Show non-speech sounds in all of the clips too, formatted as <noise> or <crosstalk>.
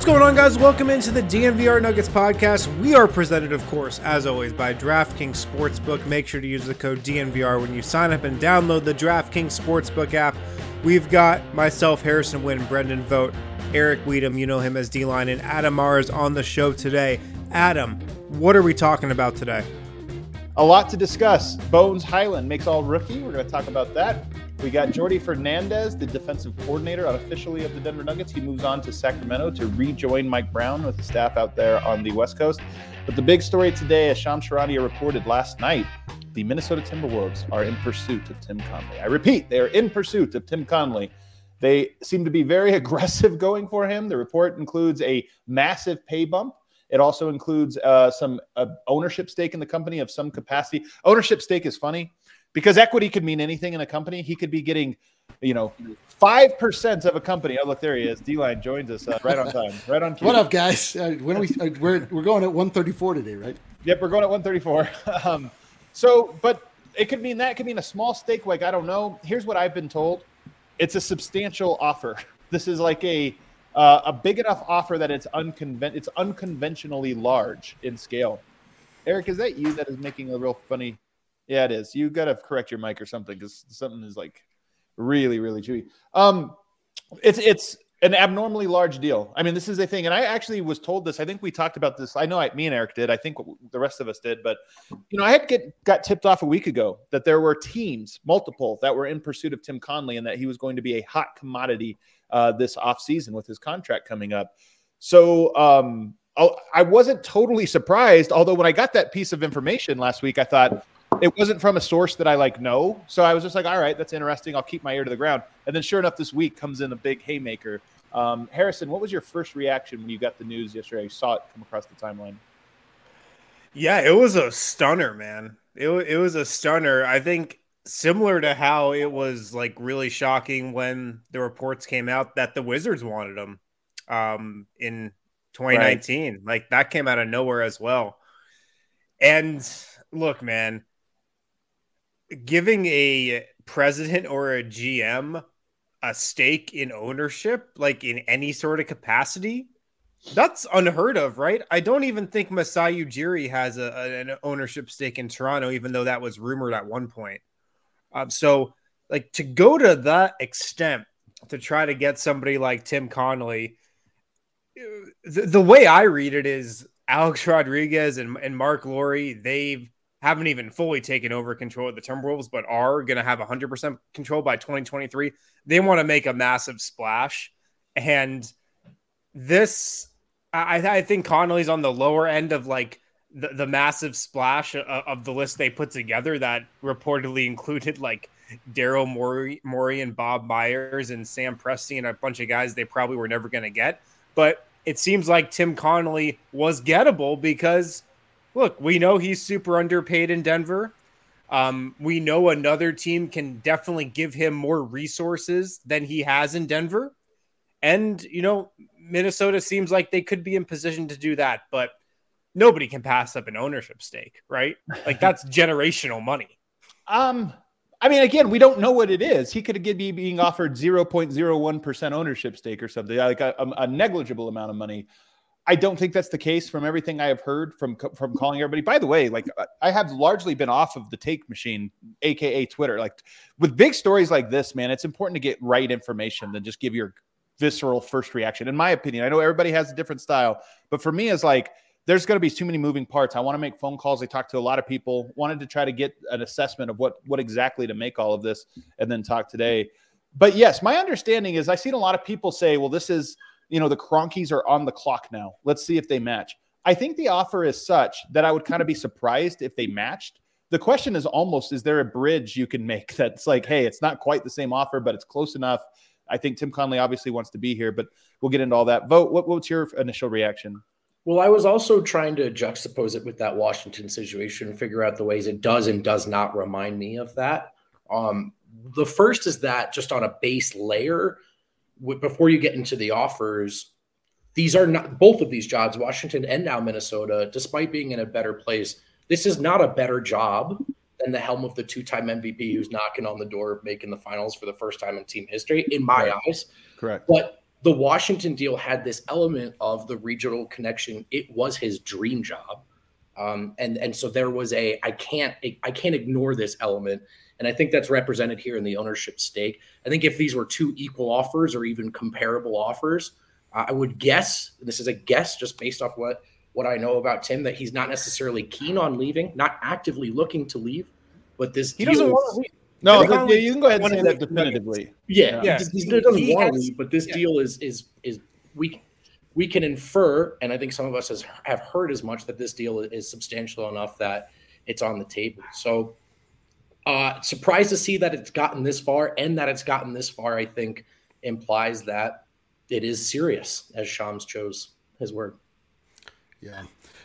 What's going on, guys? Welcome into the DNVR Nuggets podcast. We are presented, of course, as always, by DraftKings Sportsbook. Make sure to use the code DNVR when you sign up and download the DraftKings Sportsbook app. We've got myself, Harrison Wynn, Brendan Vogt, Eric Weedham, you know him as D Line, and Adam Mars on the show today. Adam, what are we talking about today? A lot to discuss. Bones Hyland makes all rookie. We're going to talk about that. We got Jordi Fernandez, the defensive coordinator unofficially of the Denver Nuggets. He moves on to Sacramento to rejoin Mike Brown with the staff out there on the West Coast. But the big story today, as Shams Charania reported last night, the Minnesota Timberwolves are in pursuit of Tim Connelly. I repeat, they are in pursuit of Tim Connelly. They seem to be very <laughs> aggressive going for him. The report includes a massive pay bump. It also includes uh, some uh, ownership stake in the company of some capacity. Ownership stake is funny because equity could mean anything in a company. He could be getting, you know, five percent of a company. Oh, look, there he is. D line joins us uh, right on time, right on cue. What up, guys? Uh, when are we uh, we're we're going at 134 today, right? Yep, we're going at 134. <laughs> um, so, but it could mean that. It could mean a small stake. Like I don't know. Here's what I've been told: it's a substantial offer. This is like a uh, a big enough offer that it's unconven- It's unconventionally large in scale. Eric, is that you that is making a real funny? Yeah, it is. You got to correct your mic or something because something is like really, really chewy. Um, it's it's an abnormally large deal. I mean, this is a thing, and I actually was told this. I think we talked about this. I know I, me and Eric did. I think the rest of us did, but you know, I had get got tipped off a week ago that there were teams, multiple, that were in pursuit of Tim Connelly, and that he was going to be a hot commodity uh, this offseason with his contract coming up. So um, I wasn't totally surprised. Although when I got that piece of information last week, I thought it wasn't from a source that I like know. So I was just like, all right, that's interesting. I'll keep my ear to the ground. And then sure enough, this week comes in a big haymaker. Um, Harrison, what was your first reaction when you got the news yesterday? You saw it come across the timeline. Yeah, it was a stunner, man. It, it was a stunner. I think similar to how it was like really shocking when the reports came out that the Wizards wanted him um, in 2019. Like that came out of nowhere as well. And look, man, giving a president or a GM a stake in ownership, like in any sort of capacity, that's unheard of, right? I don't even think Masai Ujiri has a, an ownership stake in Toronto, even though that was rumored at one point. Um, so, like to go to that extent to try to get somebody like Tim Connelly, the, the way I read it is Alex Rodriguez and, and Marc Lore, they haven't even fully taken over control of the Timberwolves, but are going to have 100% control by 2023. They want to make a massive splash. And this, I, I think Connelly's on the lower end of like the, the massive splash of, of the list they put together that reportedly included like Daryl Morey, Morey and Bob Myers and Sam Presti and a bunch of guys they probably were never going to get. But it seems like Tim Connelly was gettable because look, we know he's super underpaid in Denver. Um, we know another team can definitely give him more resources than he has in Denver. And, you know, Minnesota seems like they could be in position to do that. But nobody can pass up an ownership stake, right? Like <laughs> that's generational money. Um, I mean, again, we don't know what it is. He could be being offered 0.01% ownership stake or something, like a, a, negligible amount of money. I don't think that's the case from everything I have heard from from calling everybody. By the way, like uh, I have largely been off of the take machine, aka Twitter. Like with big stories like this, man, it's important to get right information than just give your visceral first reaction. In my opinion, I know everybody has a different style, but for me, it's like there's going to be too many moving parts. I want to make phone calls. I talked to a lot of people, wanted to try to get an assessment of what what exactly to make all of this, and then talk today. But yes, my understanding is I've seen a lot of people say, "Well, this is you know the Kroenkes are on the clock now. Let's see if they match." I think the offer is such that I would kind of be surprised if they matched. The question is almost: Is there a bridge you can make <laughs> that's like, "Hey, it's not quite the same offer, but it's close enough." I think Tim Connelly obviously wants to be here, but we'll get into all that. Vote, What, what's your initial reaction? Well, I was also trying to juxtapose it with that Washington situation and figure out the ways it does and does not remind me of that. Um, the first is that just on a base layer, before you get into the offers, these are not both of these jobs, Washington and now Minnesota, despite being in a better place. This is not a better job than the helm of the two-time MVP who's knocking on the door of making the finals for the first time in team history, in my eyes. Correct. But the Washington deal had this element of the regional connection. It was his dream job. Um, and and so there was a I can't I can't ignore this element, and I think that's represented here in the ownership stake. I think if these were two equal offers or even comparable offers, I would guess this is a guess just based off what what I know about Tim that he's not necessarily keen on leaving, not actively looking to leave, but this he doesn't want to leave. No, yeah, you can go ahead and say that definitively. Yeah, yeah. He, he doesn't he want to, leave, but this yeah. deal is is is we we can infer, and I think some of us has, have heard as much that this deal is substantial enough that it's on the table. So, uh, surprised to see that it's gotten this far, and that it's gotten this far. I think implies that it is serious, as Shams chose his word. Yeah.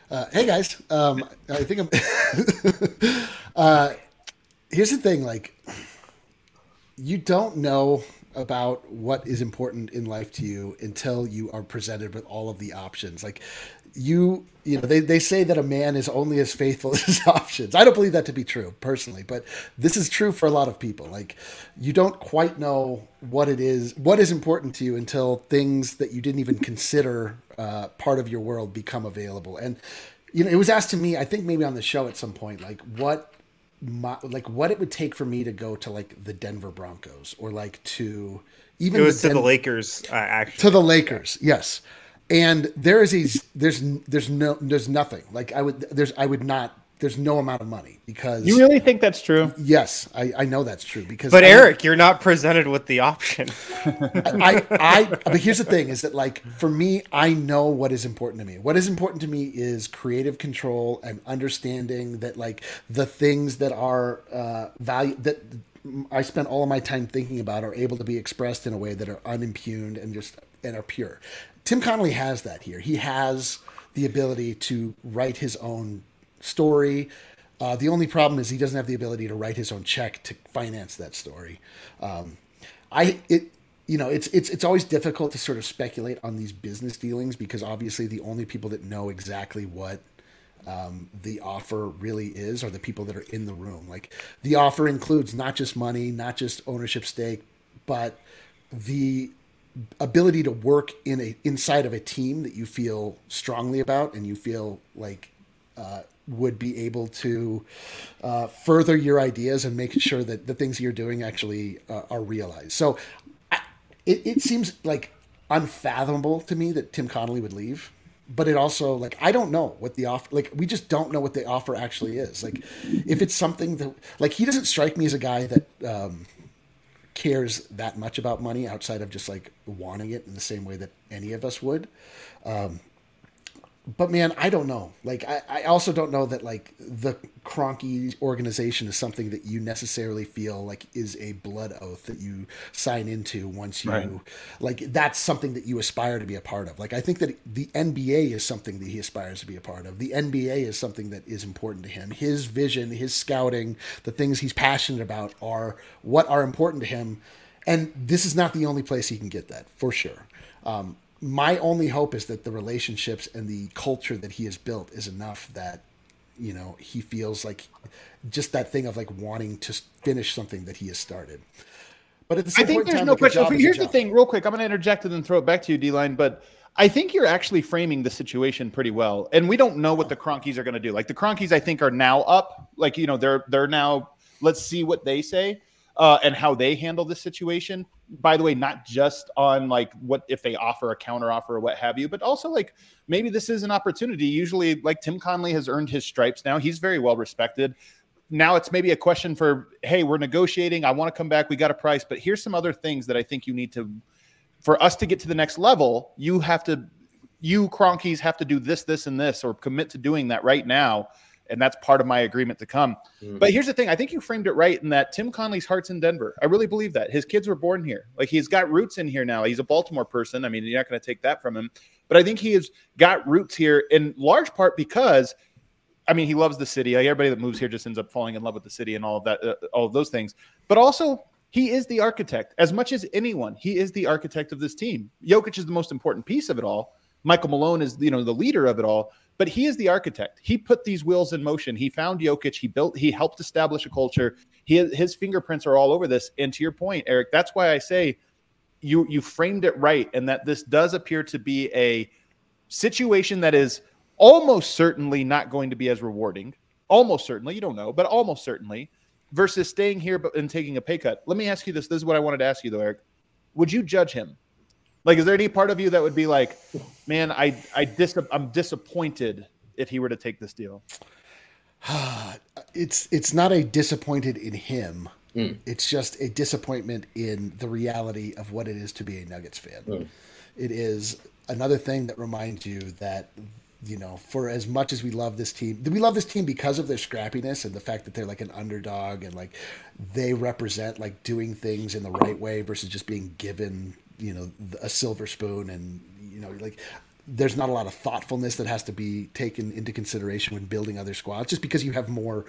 Uh, hey guys, um, I think I'm. <laughs> uh, here's the thing like you don't know about what is important in life to you until you are presented with all of the options like you you know they, they say that a man is only as faithful <laughs> as his options. I don't believe that to be true personally but this is true for a lot of people. Like you don't quite know what it is what is important to you until things that you didn't even consider uh, part of your world become available. And you know it was asked to me i think maybe on the show at some point like what my, like what it would take for me to go to like the Denver Broncos or like to even it was the to Den- the Lakers uh, actually to the Lakers yes and there is a there's there's no there's nothing. Like I would there's I would not there's no amount of money because you really think that's true? Yes i, I know that's true because but I, eric you're not presented with the option. <laughs> I, I but here's the thing is that like for me i know what is important to me. What is important to me is creative control and understanding that like the things that are uh value that i spent all of my time thinking about are able to be expressed in a way that are unimpugned and just and are pure tim connelly has that here he has the ability to write his own story. Uh, the only problem is he doesn't have the ability to write his own check to finance that story. Um, I it you know it's it's it's always difficult to sort of speculate on these business dealings because obviously the only people that know exactly what um, the offer really is are the people that are in the room. Like the offer includes not just money, not just ownership stake, but the ability to work in a inside of a team that you feel strongly about and you feel like uh, would be able to uh, further your ideas and make sure that the things you're doing actually uh, are realized. So I, it, it seems like unfathomable to me that Tim Connelly would leave. But it also like I don't know what the offer like we just don't know what the offer actually is. Like if it's something that like he doesn't strike me as a guy that um, cares that much about money outside of just like wanting it in the same way that any of us would. Um, but man, I don't know. Like, I, I also don't know that like the Kroenke organization is something that you necessarily feel like is a blood oath that you sign into once you right. like that's something that you aspire to be a part of. Like, I think that the NBA is something that he aspires to be a part of. The NBA is something that is important to him. His vision, his scouting, the things he's passionate about are what are important to him. And this is not the only place he can get that for sure. Um, my only hope is that the relationships and the culture that he has built is enough that you know he feels like just that thing of like wanting to finish something that he has started. But at the same I think there's time, no like, question. Here's the thing, real quick. I'm going to interject and then throw it back to you, D line. But I think you're actually framing the situation pretty well. And we don't know what the Kroenkes are going to do. Like the Kroenkes, I think, are now up. Like you know, they're they're now. Let's see what they say uh, and how they handle this situation. By the way, not just on like what if they offer a counter offer or what have you, but also like maybe this is an opportunity. Usually, like Tim Connelly has earned his stripes now. He's very well respected. Now it's maybe a question for hey we're negotiating. I want to come back. We got a price. But here's some other things that i think you need to for us to get to the next level you have to you kroenkes have to do this this and this or commit to doing that right now and that's part of my agreement to come but here's the thing i think you framed it right in that tim connelly's heart's in denver i really believe that his kids were born here like he's got roots in here now he's a baltimore person i mean you're not going to take that from him but i think he has got roots here in large part because I mean, he loves the city. Like everybody that moves here just ends up falling in love with the city and all of that, uh, all of those things. But also, he is the architect as much as anyone. He is the architect of this team. Jokic is the most important piece of it all. Michael Malone is, you know, the leader of it all. But he is the architect. He put these wheels in motion. He found Jokic. He built. He helped establish a culture. He his fingerprints are all over this. And to your point, Eric, that's why I say you you framed it right, and that this does appear to be a situation that is almost certainly not going to be as rewarding. Almost certainly, you don't know, but almost certainly, versus staying here but and taking a pay cut. Let me ask you this. This is what I wanted to ask you though, Eric. Would you judge him? Like, is there any part of you that would be like, man, I I dis- I'm disappointed if he were to take this deal? <sighs> it's it's not a disappointed in him. Hmm. It's just a disappointment in the reality of what it is to be a Nuggets fan. Hmm. It is another thing that reminds you that you know, for as much as we love this team, we love this team because of their scrappiness and the fact that they're like an underdog and like they represent like doing things in the right way versus just being given, you know, a silver spoon and you know, like there's not a lot of thoughtfulness that has to be taken into consideration when building other squads just because you have more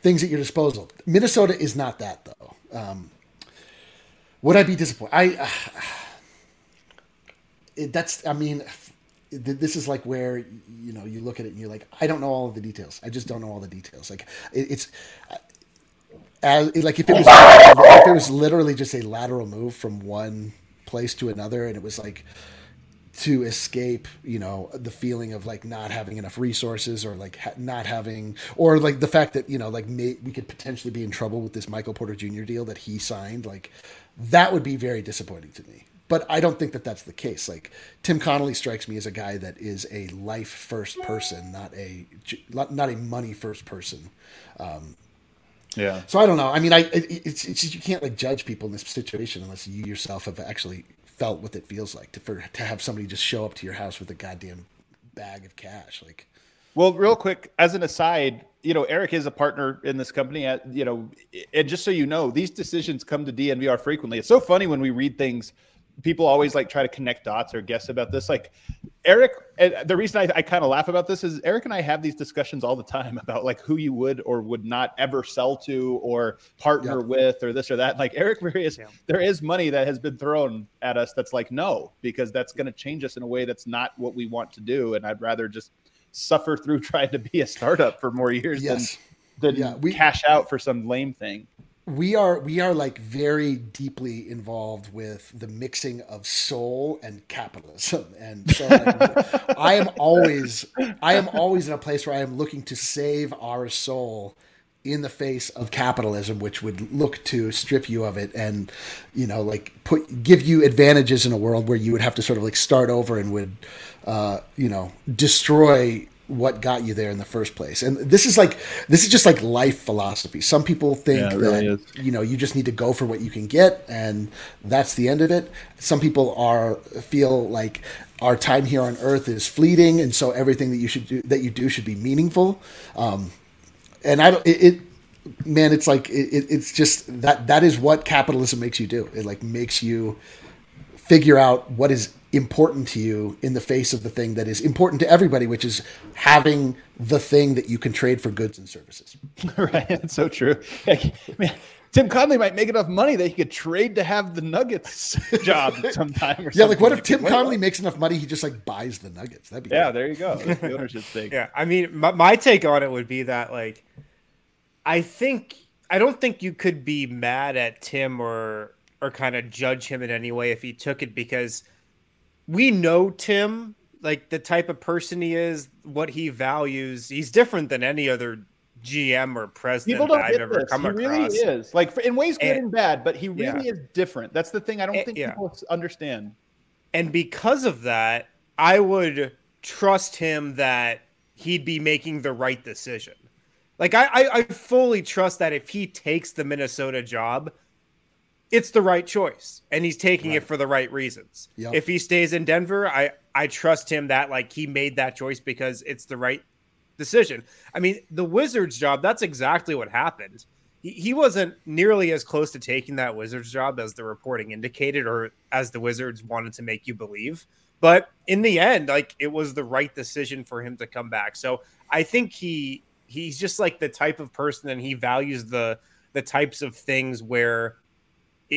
things at your disposal. Minnesota is not that though. Um, would I be disappointed? I uh, <sighs> it, that's I mean this is like where you know you look at it and you're like I don't know all of the details. I just don't know all the details. Like it, it's as like if it was <laughs> if it was literally just a lateral move from one place to another and it was like to escape you know the feeling of like not having enough resources or like ha- not having or like the fact that you know like may, we could potentially be in trouble with this Michael Porter Jr. deal that he signed like that would be very disappointing to me but I don't think that that's the case like Tim Connelly strikes me as a guy that is a life first person not a not a money first person um, Yeah. so I don't know. I mean, I it, it's it's just, you can't like judge people in this situation unless you yourself have actually felt what it feels like to for to have somebody just show up to your house with a goddamn bag of cash. Like, Well, real quick, as an aside, you know, Eric is a partner in this company. At you know, and just so you know, these decisions come to DNVR frequently. It's so funny when we read things. People always like try to connect dots or guess about this. Like Eric, the reason I, I kind of laugh about this is Eric and I have these discussions all the time about like who you would or would not ever sell to or partner Yep. with or this or that. Like Eric, there is Yeah. there is money that has been thrown at us that's like no because that's going to change us in a way that's not what we want to do, and I'd rather just suffer through <laughs> trying to be a startup for more years yes, than, than Yeah, we- cash out for some lame thing. We are we are like very deeply involved with the mixing of soul and capitalism, and so I am always I am always in a place where I am looking to save our soul in the face of capitalism which would look to strip you of it and you know like put give you advantages in a world where you would have to sort of like start over and would uh you know destroy what got you there in the first place. And this is like this is just like life philosophy. Some people think Yeah, that really you know you just need to go for what you can get and that's the end of it. Some people are feel like our time here on earth is fleeting and so everything that you should do that you do should be meaningful. Um, and I don't it, it man it's like it, it- it's just that that is what capitalism makes you do. It like makes you figure out what is important to you in the face of the thing that is important to everybody which is having the thing that you can trade for goods and services <laughs> right. It's so true. Like, man, Tim Connelly might make enough money that he could trade to have the Nuggets <laughs> job sometime. Or something. Yeah, like what if. Tim Connelly makes enough money he just like buys the Nuggets? That'd be Yeah, great. there you go. That's the <laughs> ownership stake. Yeah, I mean, my, my take on it would be that like, I think I don't think you could be mad at Tim or or kind of judge him in any way if he took it because we know Tim, like the type of person he is, what he values. He's different than any other GM or president that I've ever this. come He across. He really is like for, in ways good And- and bad, but he Yeah. really is different. That's the thing. I don't think yeah. people understand. And because of that, I would trust him that he'd be making the right decision. Like I, I, I fully trust that if he takes the Minnesota job, it's the right choice, and he's taking it for the right reasons. Yep. If he stays in Denver, I, I trust him that like he made that choice because it's the right decision. I mean, the Wizards job, that's exactly what happened. He, he wasn't nearly as close to taking that Wizards job as the reporting indicated or as the Wizards wanted to make you believe. But in the end, like it was the right decision for him to come back. So I think he he's just like the type of person and he values the the types of things where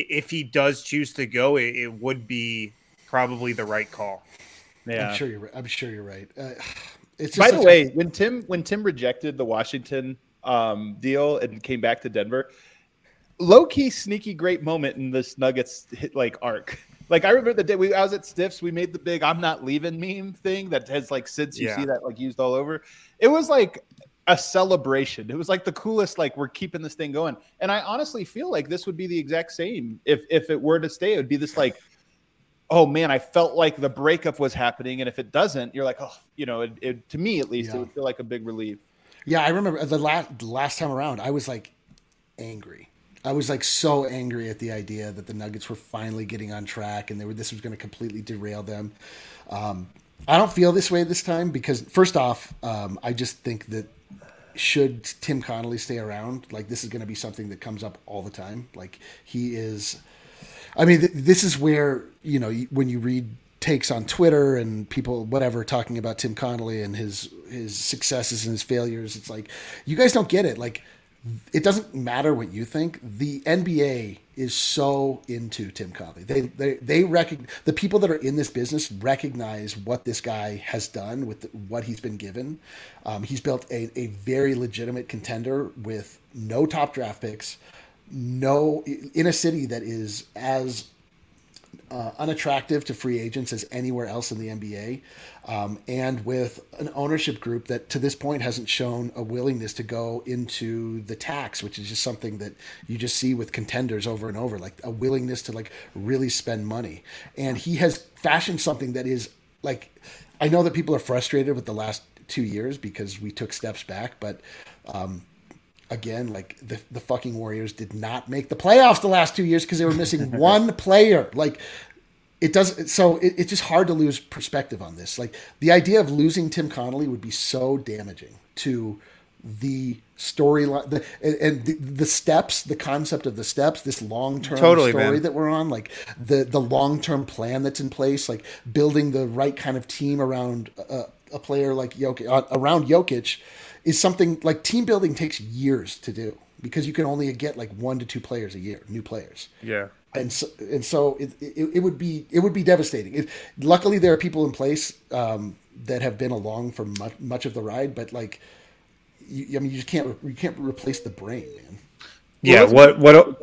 if he does choose to go, it, it would be probably the right call. Yeah. I'm sure you're. right. I'm sure you're right. Uh, <sighs> it's just By the such a- way, when Tim when Tim rejected the Washington um, deal and came back to Denver, low key sneaky great moment in this Nuggets hit like arc. <laughs> Like I remember the day we I was at Stiffs, we made the big "I'm not leaving" meme thing that has like since you Yeah. see that like used all over. It was like a celebration. It was like the coolest. Like we're keeping this thing going, and I honestly feel like this would be the exact same if if it were to stay. It would be this like oh man, I felt like the breakup was happening, and if it doesn't, you're like, oh, you know, it, it to me at least, Yeah. it would feel like a big relief. Yeah, I remember the last last time around, I was like angry. I was like so angry at the idea that the Nuggets were finally getting on track and they were this was going to completely derail them. Um, I don't feel this way this time because first off, um, I just think that should Tim Connelly stay around, like this is going to be something that comes up all the time. Like he is. I mean, th- this is where you know when you read takes on Twitter and people whatever talking about Tim Connelly and his his successes and his failures. It's like you guys don't get it. Like it doesn't matter what you think. The NBA is so into Tim Connelly. They they they recognize the people that are in this business recognize what this guy has done with the, what he's been given. Um, he's built a, a very legitimate contender with no top draft picks, no in a city that is as uh, unattractive to free agents as anywhere else in the NBA, um, and with an ownership group that to this point hasn't shown a willingness to go into the tax, which is just something that you just see with contenders over and over, like a willingness to like really spend money. And he has fashioned something that is like, I know that people are frustrated with the last two years because we took steps back, but um, again, like the, the fucking Warriors did not make the playoffs the last two years because they were missing <laughs> one player. Like it does so it, it's just hard to lose perspective on this. Like the idea of losing Tim Connelly would be so damaging to the storyline the, and, and the, the steps the concept of the steps this long-term Totally, story man. that we're on like the the long-term plan that's in place like building the right kind of team around a, a player like Jokic uh, around Jokic is something like team building takes years to do because you can only get like one to two players a year new players Yeah. And so and so it, it, it would be it would be devastating. It, luckily, there are people in place um, that have been along for much, much of the ride, but like, you, I mean, you just can't you can't replace the brain, man. Yeah, let's- what what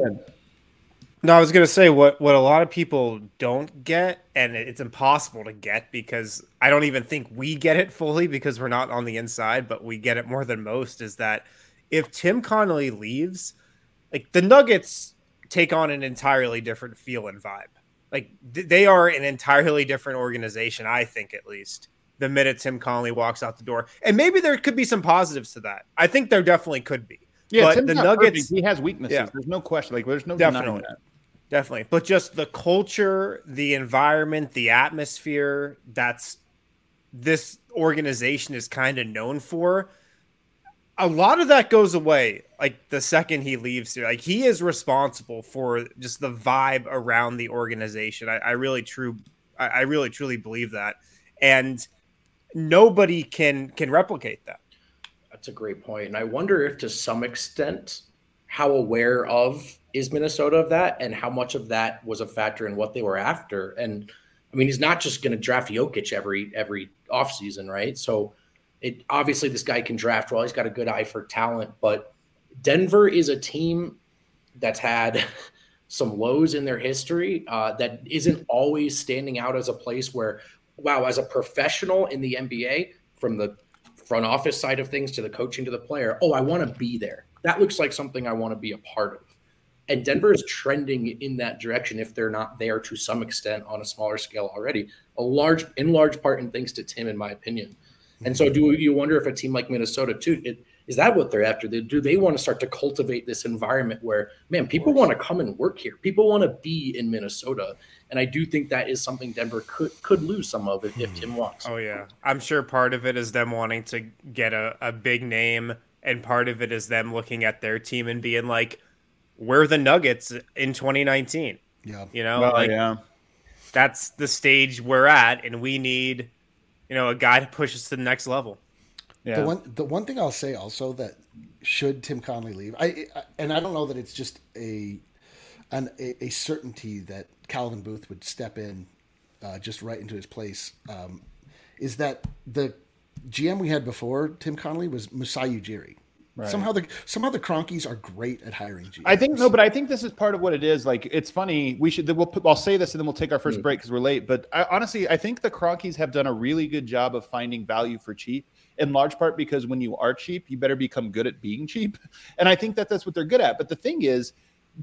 No, I was gonna say what what a lot of people don't get, and it's impossible to get because I don't even think we get it fully because we're not on the inside, but we get it more than most. Is that if Tim Connelly leaves, like the Nuggets take on an entirely different feel and vibe. Like they are an entirely different organization, I think at least. The minute Tim Connelly walks out the door, and maybe there could be some positives to that. I think there definitely could be. Yeah, but Tim's the Nuggets, perfect. he has weaknesses. Yeah. There's no question. Like there's no Definitely. that. Definitely. But just the culture, the environment, the atmosphere that's this organization is kind of known for. A lot of that goes away like the second he leaves here. Like he is responsible for just the vibe around the organization. I, I really true I, I really truly believe that. And nobody can can replicate that. That's a great point. And I wonder if to some extent how aware of is Minnesota of that, and how much of that was a factor in what they were after. And I mean, he's not just going to draft Jokic every every offseason, right? So it obviously this guy can draft well. He's got a good eye for talent, but Denver is a team that's had <laughs> some lows in their history uh, that isn't always standing out as a place where, wow, as a professional in the NBA, from the front office side of things to the coaching to the player, oh, I want to be there. That looks like something I want to be a part of. And Denver is trending in that direction if they're not there to some extent on a smaller scale already. A large, in large part, and thanks to Tim, in my opinion. And so, do you wonder if a team like Minnesota too? It, is that what they're after? Do they want to start to cultivate this environment where, man, people want to come and work here. People want to be in Minnesota, and I do think that is something Denver could could lose some of if, if hmm. Tim wants. Oh yeah, I'm sure part of it is them wanting to get a, a big name, and part of it is them looking at their team and being like, "We're the Nuggets in 2019." Yeah, you know, Well, like yeah. that's the stage we're at, and we need, you know, a guy to push us to the next level. Yeah. The one the one thing I'll say also that should Tim Connelly leave, I, I and I don't know that it's just a an a, a certainty that Calvin Booth would step in uh, just right into his place. Um, is that the GM we had before Tim Connelly was Masai Ujiri. Right. Somehow the somehow the Kroenkes are great at hiring GMs. I think no, but I think this is part of what it is. Like, it's funny. We should. We'll. Put, I'll say this, and then we'll take our first break because we're late. But I, honestly, I think the Kroenkes have done a really good job of finding value for cheap. In large part because when you are cheap, you better become good at being cheap. <laughs> And I think that that's what they're good at. But the thing is,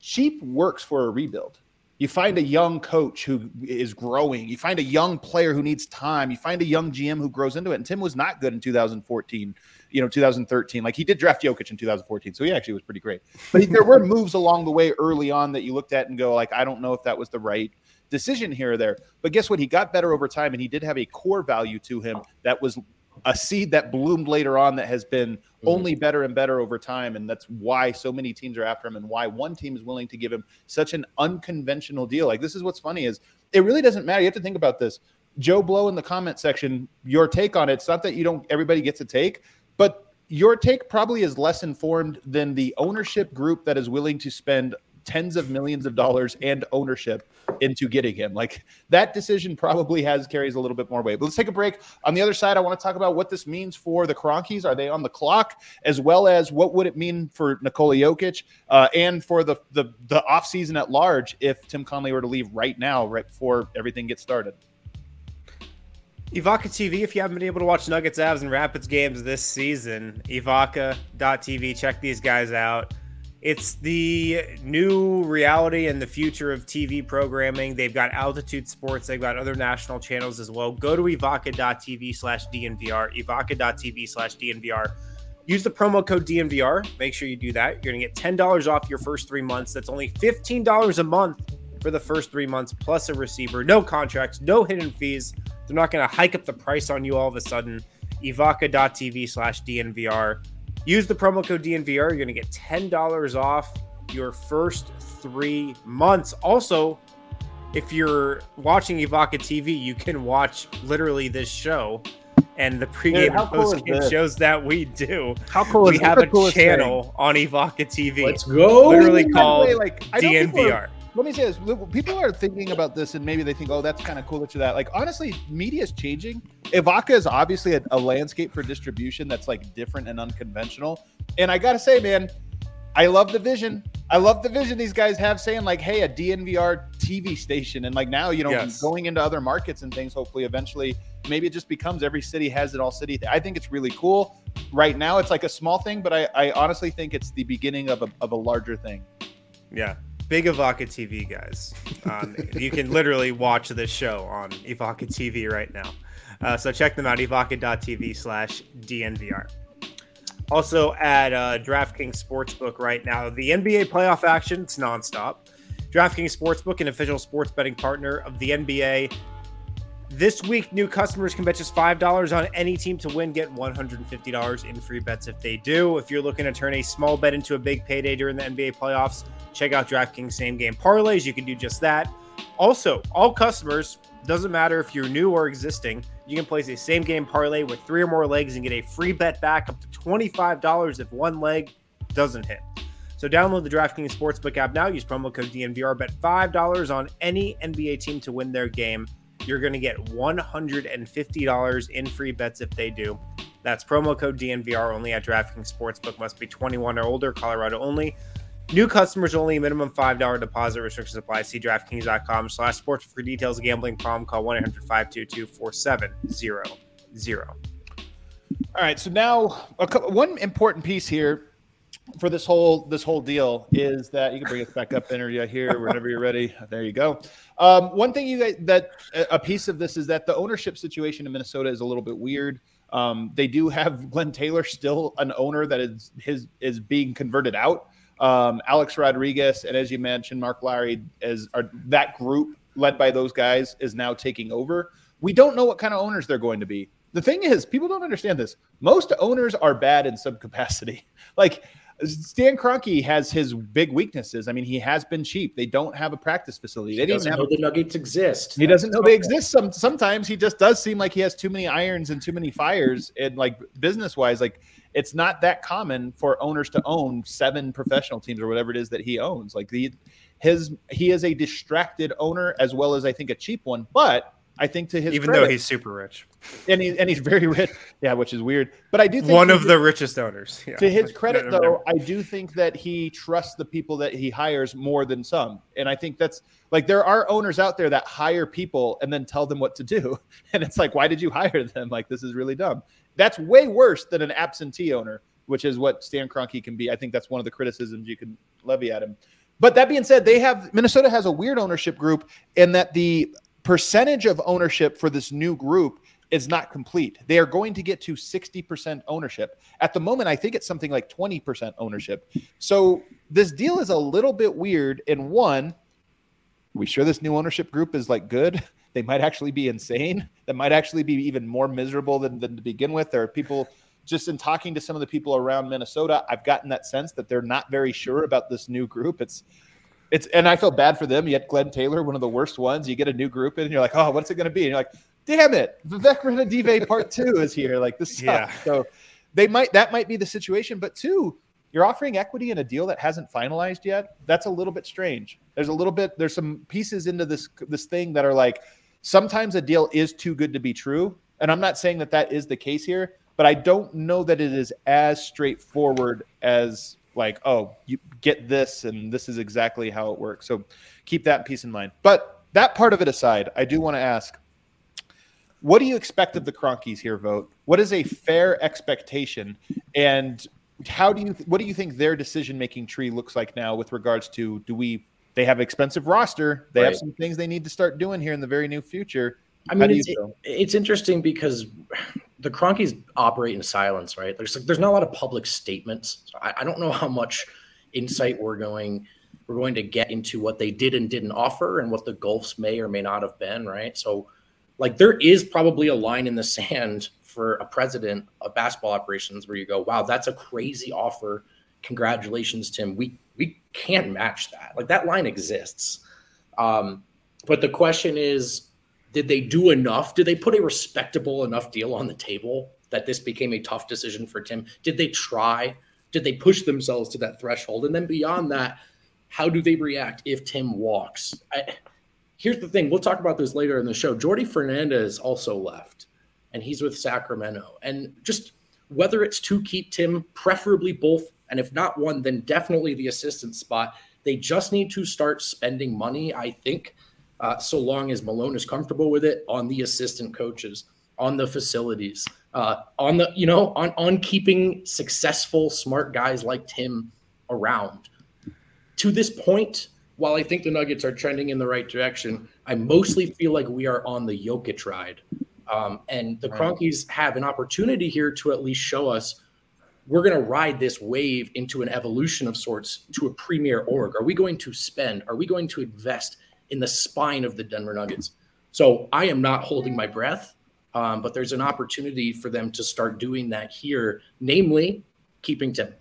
cheap works for a rebuild. You find a young coach who is growing. You find a young player who needs time. You find a young GM who grows into it. And Tim was not good in 2014, you know, 2013. Like he did draft Jokic in 2014, so he actually was pretty great. But there were <laughs> moves along the way early on that you looked at and go, like, I don't know if that was the right decision here or there. But guess what? He got better over time, and he did have a core value to him that was a seed that bloomed later on that has been mm-hmm. only better and better over time. And that's why so many teams are after him and why one team is willing to give him such an unconventional deal. Like this is what's funny is it really doesn't matter. You have to think about this. Joe Blow in the comment section, your take on it. It's not that you don't everybody gets a take, but your take probably is less informed than the ownership group that is willing to spend tens of millions of dollars and ownership into getting him. Like that decision probably has carries a little bit more weight. But let's take a break. On the other side, I want to talk about what this means for the Kroenkes. Are they on the clock? As well as what would it mean for Nikola Jokic uh, and for the the the offseason at large if Tim Connelly were to leave right now, right before everything gets started. Evoca TV, if you haven't been able to watch Nuggets, Avs, and Rapids games this season, Evoca.tv, check these guys out. It's the new reality and the future of TV programming. They've got Altitude Sports, they've got other national channels as well. Go to evoca.tv slash DNVR, evoca.tv slash DNVR. Use the promo code DNVR. Make sure you do that. You're going to get $10 off your first three months. That's only $15 a month for the first three months, plus a receiver. No contracts, no hidden fees. They're not going to hike up the price on you all of a sudden. Evoca.tv slash DNVR. Use the promo code DNVR. You're going to get $10 off your first three months. Also, if you're watching Evoca TV, you can watch literally this show and the pregame Dude, and postgame this? shows that we do. How cool we is have a channel on Evoca TV. Let's go. Literally called way, like, DNVR. Let me say this: people are thinking about this, and maybe they think, "Oh, that's kind of cool that you're that." Like, honestly, media is changing. Evoca is obviously a, a landscape for distribution that's like different and unconventional. And I gotta say, man, I love the vision. I love the vision these guys have saying like, "Hey, a DNVR TV station," and like now, you know, Yes. going into other markets and things. Hopefully, eventually, maybe it just becomes every city has it all city. I think it's really cool. Right now, it's like a small thing, but I, I honestly think it's the beginning of a, of a larger thing. Yeah. Big Evoca TV, guys. Um, you can literally watch this show on Evoca TV right now. Uh, so check them out, evoca.tv slash DNVR. Also at uh, DraftKings Sportsbook right now, the NBA playoff action, it's nonstop. DraftKings Sportsbook, an official sports betting partner of the NBA. This week, new customers can bet just $5 on any team to win, get $150 in free bets if they do. If you're looking to turn a small bet into a big payday during the NBA playoffs, check out DraftKings same game parlays. You can do just that. Also, all customers, doesn't matter if you're new or existing, you can place a same game parlay with three or more legs and get a free bet back up to $25 if one leg doesn't hit. So download the DraftKings Sportsbook app now. Use promo code DNVR. Bet $5 on any NBA team to win their game. You're going to get $150 in free bets if they do. That's promo code DNVR only at DraftKings Sportsbook. Must be 21 or older, Colorado only. New customers only. Minimum $5 deposit. Restrictions apply. See DraftKings.com slash sports for details. Gambling problem. Call 1-800-522-4700. All right, so now a, one important piece here for this whole this whole deal is that you can bring us back up, interview here whenever you're ready. There you go. Um, one thing you guys, that a piece of this is that the ownership situation in Minnesota is a little bit weird. Um, they do have Glenn Taylor still an owner that is his is being converted out. Um, Alex Rodriguez and as you mentioned, Marc Lore as are that group led by those guys is now taking over. We don't know what kind of owners they're going to be. The thing is, people don't understand this. Most owners are bad in some capacity. <laughs> Like Stan Kroenke has his big weaknesses. I mean, he has been cheap. They don't have a practice facility. They He didn't doesn't have know the Nuggets exist. he doesn't know they exist. Some sometimes he just does seem like he has too many irons and too many fires. And like business wise, like it's not that common for owners to own seven professional teams or whatever it is that he owns. Like the his he is a distracted owner as well as I think a cheap one. But I think to his Even credit, though he's super rich. and he and he's very rich, <laughs> yeah, which is weird. But I do think One of the richest owners. Yeah. to his credit, though, I do think that he trusts the people that he hires more than some. And I think that's like there are owners out there that hire people and then tell them what to do. <laughs> And it's like, why did you hire them? Like, this is really dumb. That's way worse than an absentee owner, which is what Stan Kroenke can be. I think that's one of the criticisms you can levy at him. But that being said, they have Minnesota has a weird ownership group in that the percentage of ownership for this new group is not complete. They are going to get to 60% ownership. At the moment, I think it's something like 20% ownership. So this deal is a little bit weird. In one, we sure this new ownership group is like good? <laughs> They might actually be insane. That might actually be even more miserable than, than to begin with. There are people just in talking to some of the people around Minnesota, I've gotten that sense that they're not very sure about this new group. It's it's and I feel bad for them. Yet Glenn Taylor, one of the worst ones. You get a new group in, and you're like, oh, what's it going to be? And you're like, damn it, Vivek Ranadive Part <laughs> Two is here. Like this sucks. Yeah. So they might that might be the situation. But two, you're offering equity in a deal that hasn't finalized yet. That's a little bit strange. There's a little bit. There's some pieces into this this thing that are like sometimes a deal is too good to be true. And I'm not saying that that is the case here, but I don't know that it is as straightforward as like, oh, you get this and this is exactly how it works. So keep that piece in mind. But that part of it aside, I do want to ask what do you expect of the Kroenkes here, vote? What is a fair expectation? And how do you what do you think their decision making tree looks like now with regards to do we they have expensive roster, they have some things they need to start doing here in the very near future. I mean, it's, it's interesting because the Kroenkes operate in silence, right? There's like, there's not a lot of public statements. So I, I don't know how much insight we're going we're going to get into what they did and didn't offer and what the gulfs may or may not have been, right? So, like, there is probably a line in the sand for a president of basketball operations where you go, "Wow, that's a crazy offer. Congratulations, Tim. We we can't match that. Like that line exists." Um, but the question is, did they do enough? Did they put a respectable enough deal on the table that this became a tough decision for Tim? Did they try? Did they push themselves to that threshold? And then beyond that, how do they react if Tim walks? I, here's the thing we'll talk about this later in the show. Jordi Fernandez also left, and he's with Sacramento. And just whether it's to keep Tim, preferably both, and if not one, then definitely the assistant spot. They just need to start spending money, I think, uh, so long as Malone is comfortable with it on the assistant coaches, on the facilities, uh, on the you know on on keeping successful, smart guys like Tim around. To this point, while I think the Nuggets are trending in the right direction, I mostly feel like we are on the Jokic ride, um, and the Kroenkes have an opportunity here to at least show us we're going to ride this wave into an evolution of sorts to a premier org. Are we going to spend? Are we going to invest in the spine of the Denver Nuggets? So I am not holding my breath, um, but there's an opportunity for them to start doing that here, namely keeping Tim.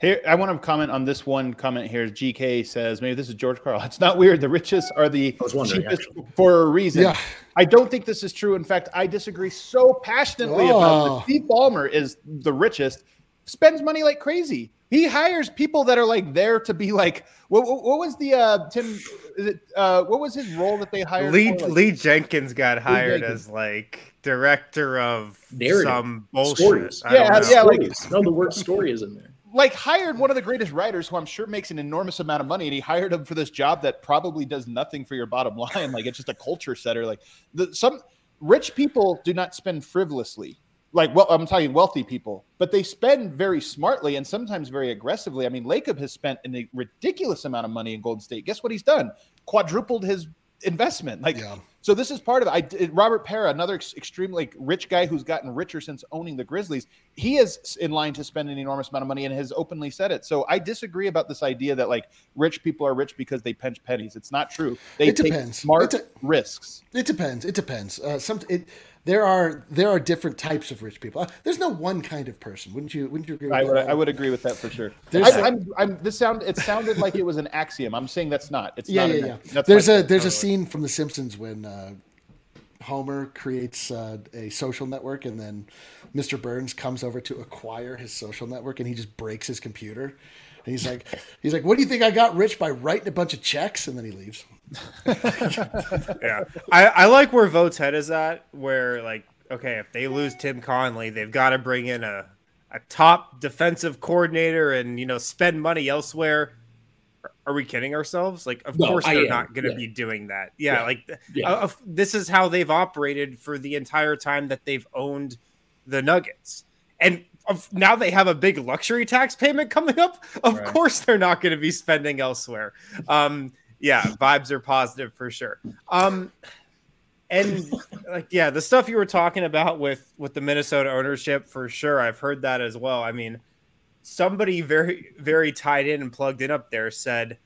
Here, I want to comment on this one comment here. GK says, maybe this is George Karl. <laughs> It's not weird. The richest are the I was wondering, cheapest actually. for a reason. Yeah. I don't think this is true. In fact, I disagree so passionately about Oh. it. Steve Ballmer is the richest. Spends money like crazy. He hires people that are like there to be like what, what, what was the uh Tim is it uh what was his role that they hired? Lee for? Like, Lee Jenkins got hired Jenkins. as like director of Narrative. some bullshit. Stories. I Yeah, don't know. yeah, like- no, the word story is in there. <laughs> like hired one of the greatest writers who I'm sure makes an enormous amount of money, and he hired him for this job that probably does nothing for your bottom line. Like it's just a culture setter. Like the, some rich people do not spend frivolously. Like well, I'm talking wealthy people, but they spend very smartly and sometimes very aggressively. I mean, Lacob has spent a ridiculous amount of money in Golden State. Guess what he's done? Quadrupled his investment. Like Yeah. so this is part of it. I Robert Pera, another ex- extremely like, rich guy who's gotten richer since owning the Grizzlies. He is in line to spend an enormous amount of money and has openly said it. So I disagree about this idea that like rich people are rich because they pinch pennies. It's not true. They It take depends. smart It de- risks. It depends. It depends. Uh, some it there are there are different types of rich people. Uh, there's no one kind of person. Wouldn't you? Wouldn't you agree? With I would, that? I would agree with that for sure. I, I'm, I'm, this sound, it sounded like it was an axiom. I'm saying that's not. It's Yeah, not. yeah, an- yeah. That's There's a there's a scene from The Simpsons when uh, Homer creates uh, a social network, and then Mr. Burns comes over to acquire his social network, and he just breaks his computer. And he's like, he's like, "What do you think I got rich by writing a bunch of checks?" And then he leaves. <laughs> yeah. I, I like where Vote's head is at, where like, okay, if they lose Tim Connelly, they've got to bring in a, a top defensive coordinator and you know spend money elsewhere. Are- Are we kidding ourselves? Like, of No, course I they're am, not going to yeah. be doing that. Yeah, Yeah. like Yeah. uh, this is how they've operated for the entire time that they've owned the Nuggets, and of, now they have a big luxury tax payment coming up. Of Right. course, they're not going to be spending elsewhere. Um, yeah, vibes are positive for sure. Um, and like, yeah, the stuff you were talking about with with the Minnesota ownership, for sure, I've heard that as well. I mean, somebody very very tied in and plugged in up there said,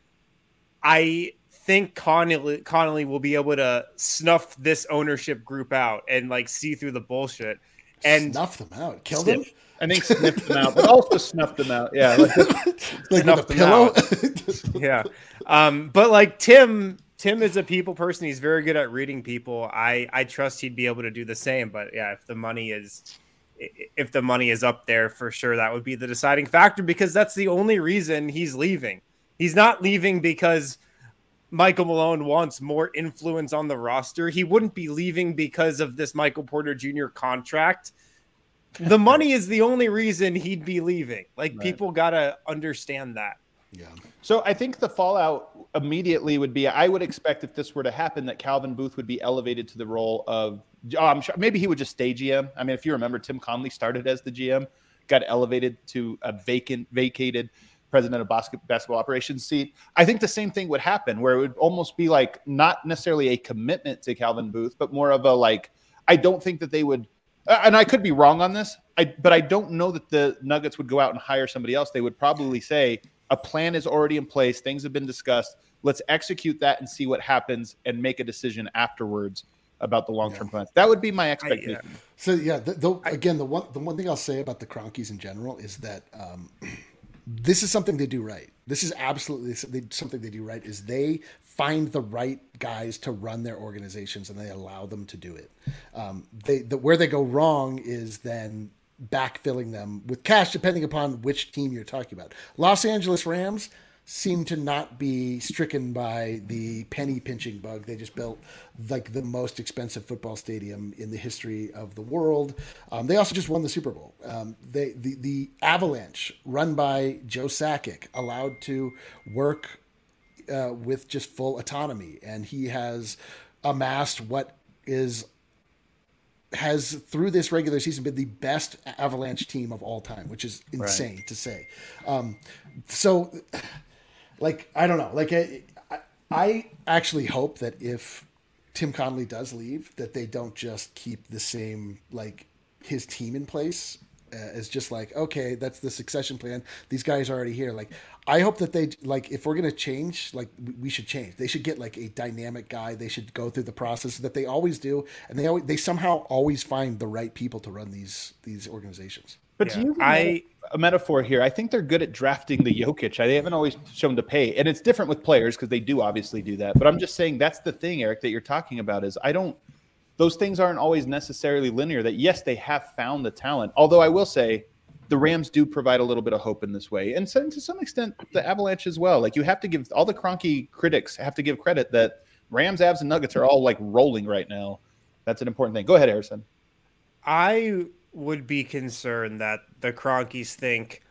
I think Connelly, Connelly will be able to snuff this ownership group out and like see through the bullshit. And Snuff them out, kill them, I think sniffed them out, but also snuffed them out. Yeah. Like, <laughs> like with a pillow. yeah. Um, but like Tim, Tim is a people person. He's very good at reading people. I I trust he'd be able to do the same. But yeah, if the money is if the money is up there for sure, that would be the deciding factor because that's the only reason he's leaving. He's not leaving because Michael Malone wants more influence on the roster. He wouldn't be leaving because of this Michael Porter Jr. contract. The money is the only reason he'd be leaving. Like Right. people gotta understand that. yeah. So I think the fallout immediately would be I would expect if this were to happen that Calvin Booth would be elevated to the role of oh, I'm sure maybe he would just stay GM. I mean, if you remember, Tim Connelly started as the GM, got elevated to a vacant vacated president of basket, basketball operations seat. I think the same thing would happen where it would almost be like not necessarily a commitment to Calvin Booth, but more of a like I don't think that they would and I could be wrong on this, I, but I don't know that the Nuggets would go out and hire somebody else. They would probably say a plan is already in place, things have been discussed. Let's execute that and see what happens, and make a decision afterwards about the long term plans. That would be my expectation. So yeah, the, the, again, the one the one thing I'll say about the Kroenkes in general is that um, <clears throat> this is something they do right. This is absolutely something they do right. Is they find the right guys to run their organizations and they allow them to do it. Um, they the, where they go wrong is then backfilling them with cash, depending upon which team you're talking about. Los Angeles Rams seem to not be stricken by the penny pinching bug. They just built like the most expensive football stadium in the history of the world. Um, they also just won the Super Bowl. Um, they the the Avalanche, run by Joe Sakic, allowed to work uh, with just full autonomy, and he has amassed what is has through this regular season been the best Avalanche team of all time, which is insane to say. Um, so, like, I don't know. Like, I, I actually hope that if Tim Connelly does leave, that they don't just keep the same like his team in place uh, as just like okay, that's the succession plan. These guys are already here. Like, I hope that they like if we're gonna change, like we- should change. They should get like a dynamic guy. They should go through the process that they always do, and they always they somehow always find the right people to run these these organizations. But Yeah, to use a, I- meta- a metaphor here, I think they're good at drafting the Jokic. They haven't always shown to pay, and it's different with players because they do obviously do that. But I'm just saying that's the thing, Eric, that you're talking about is I don't. Those things aren't always necessarily linear. That yes, they have found the talent. Although I will say, the Rams do provide a little bit of hope in this way, and so, to some extent, the Avalanche as well. Like you have to give all the Kroenke critics have to give credit that Rams, Avs, and Nuggets are all like rolling right now. That's an important thing. Go ahead, Harrison. I would be concerned that the Kroenkes think,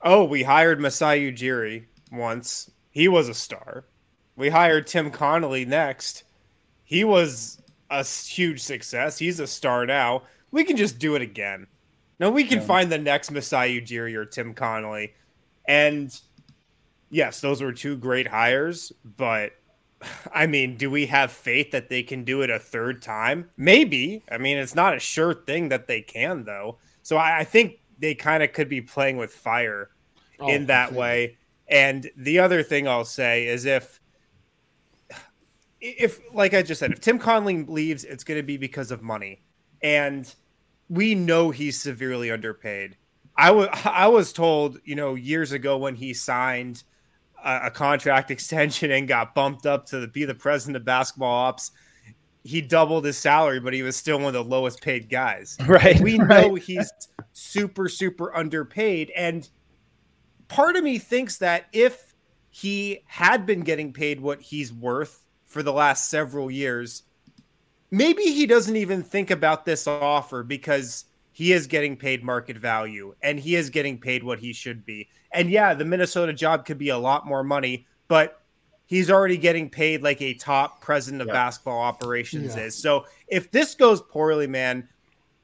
oh, we hired Masai Ujiri once. He was a star. We hired Tim Connelly next. He was a huge success. He's a star now. We can just do it again. Now we can yeah. find the next Masai Ujiri or Tim Connelly. And yes, those were two great hires, but I mean, do we have faith that they can do it a third time? Maybe. I mean, it's not a sure thing that they can, though. So I, I think they kind of could be playing with fire oh, in that way. And the other thing I'll say is if, if like I just said, if Tim Connelly leaves, it's going to be because of money, and we know he's severely underpaid. I was <laughs> I was told, you know, years ago when he signed a, a contract <laughs> extension and got bumped up to the, be the president of basketball ops he doubled his salary, but he was still one of the lowest paid guys. <laughs> Right. We right. know he's super, super underpaid. And part of me thinks that if he had been getting paid what he's worth for the last several years, maybe he doesn't even think about this offer because he is getting paid market value and he is getting paid what he should be. And yeah, the Minnesota job could be a lot more money, but he's already getting paid like a top president of yeah. basketball operations yeah. is. So if this goes poorly, man,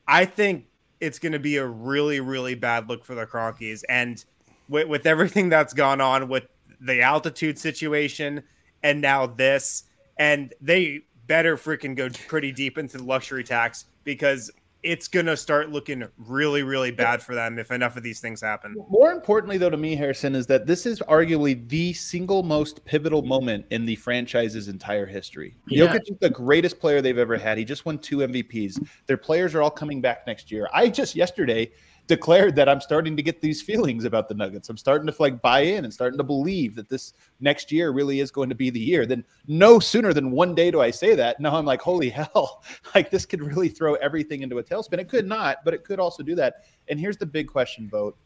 I think it's going to be a really, really bad look for the Kroenkes. And with, with everything that's gone on with the altitude situation and now this, and they better freaking go pretty deep into the luxury tax because it's going to start looking really, really bad for them if enough of these things happen. More importantly, though, to me, Harrison, is that this is arguably the single most pivotal moment in the franchise's entire history. Yeah. Jokic is the greatest player they've ever had. He just won two MVPs. Their players are all coming back next year. I just yesterday declared that I'm starting to get these feelings about the Nuggets. I'm starting to like buy in and starting to believe that this next year really is going to be the year. Then no sooner than one day do I say that. Now I'm like, holy <laughs> hell, like this could really throw everything into a tailspin. It could not, but it could also do that. And here's the big question, vote.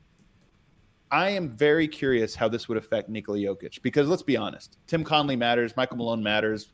I am very curious how this would affect Nikola Jokic because let's be honest, Tim Connelly matters, Michael Malone matters,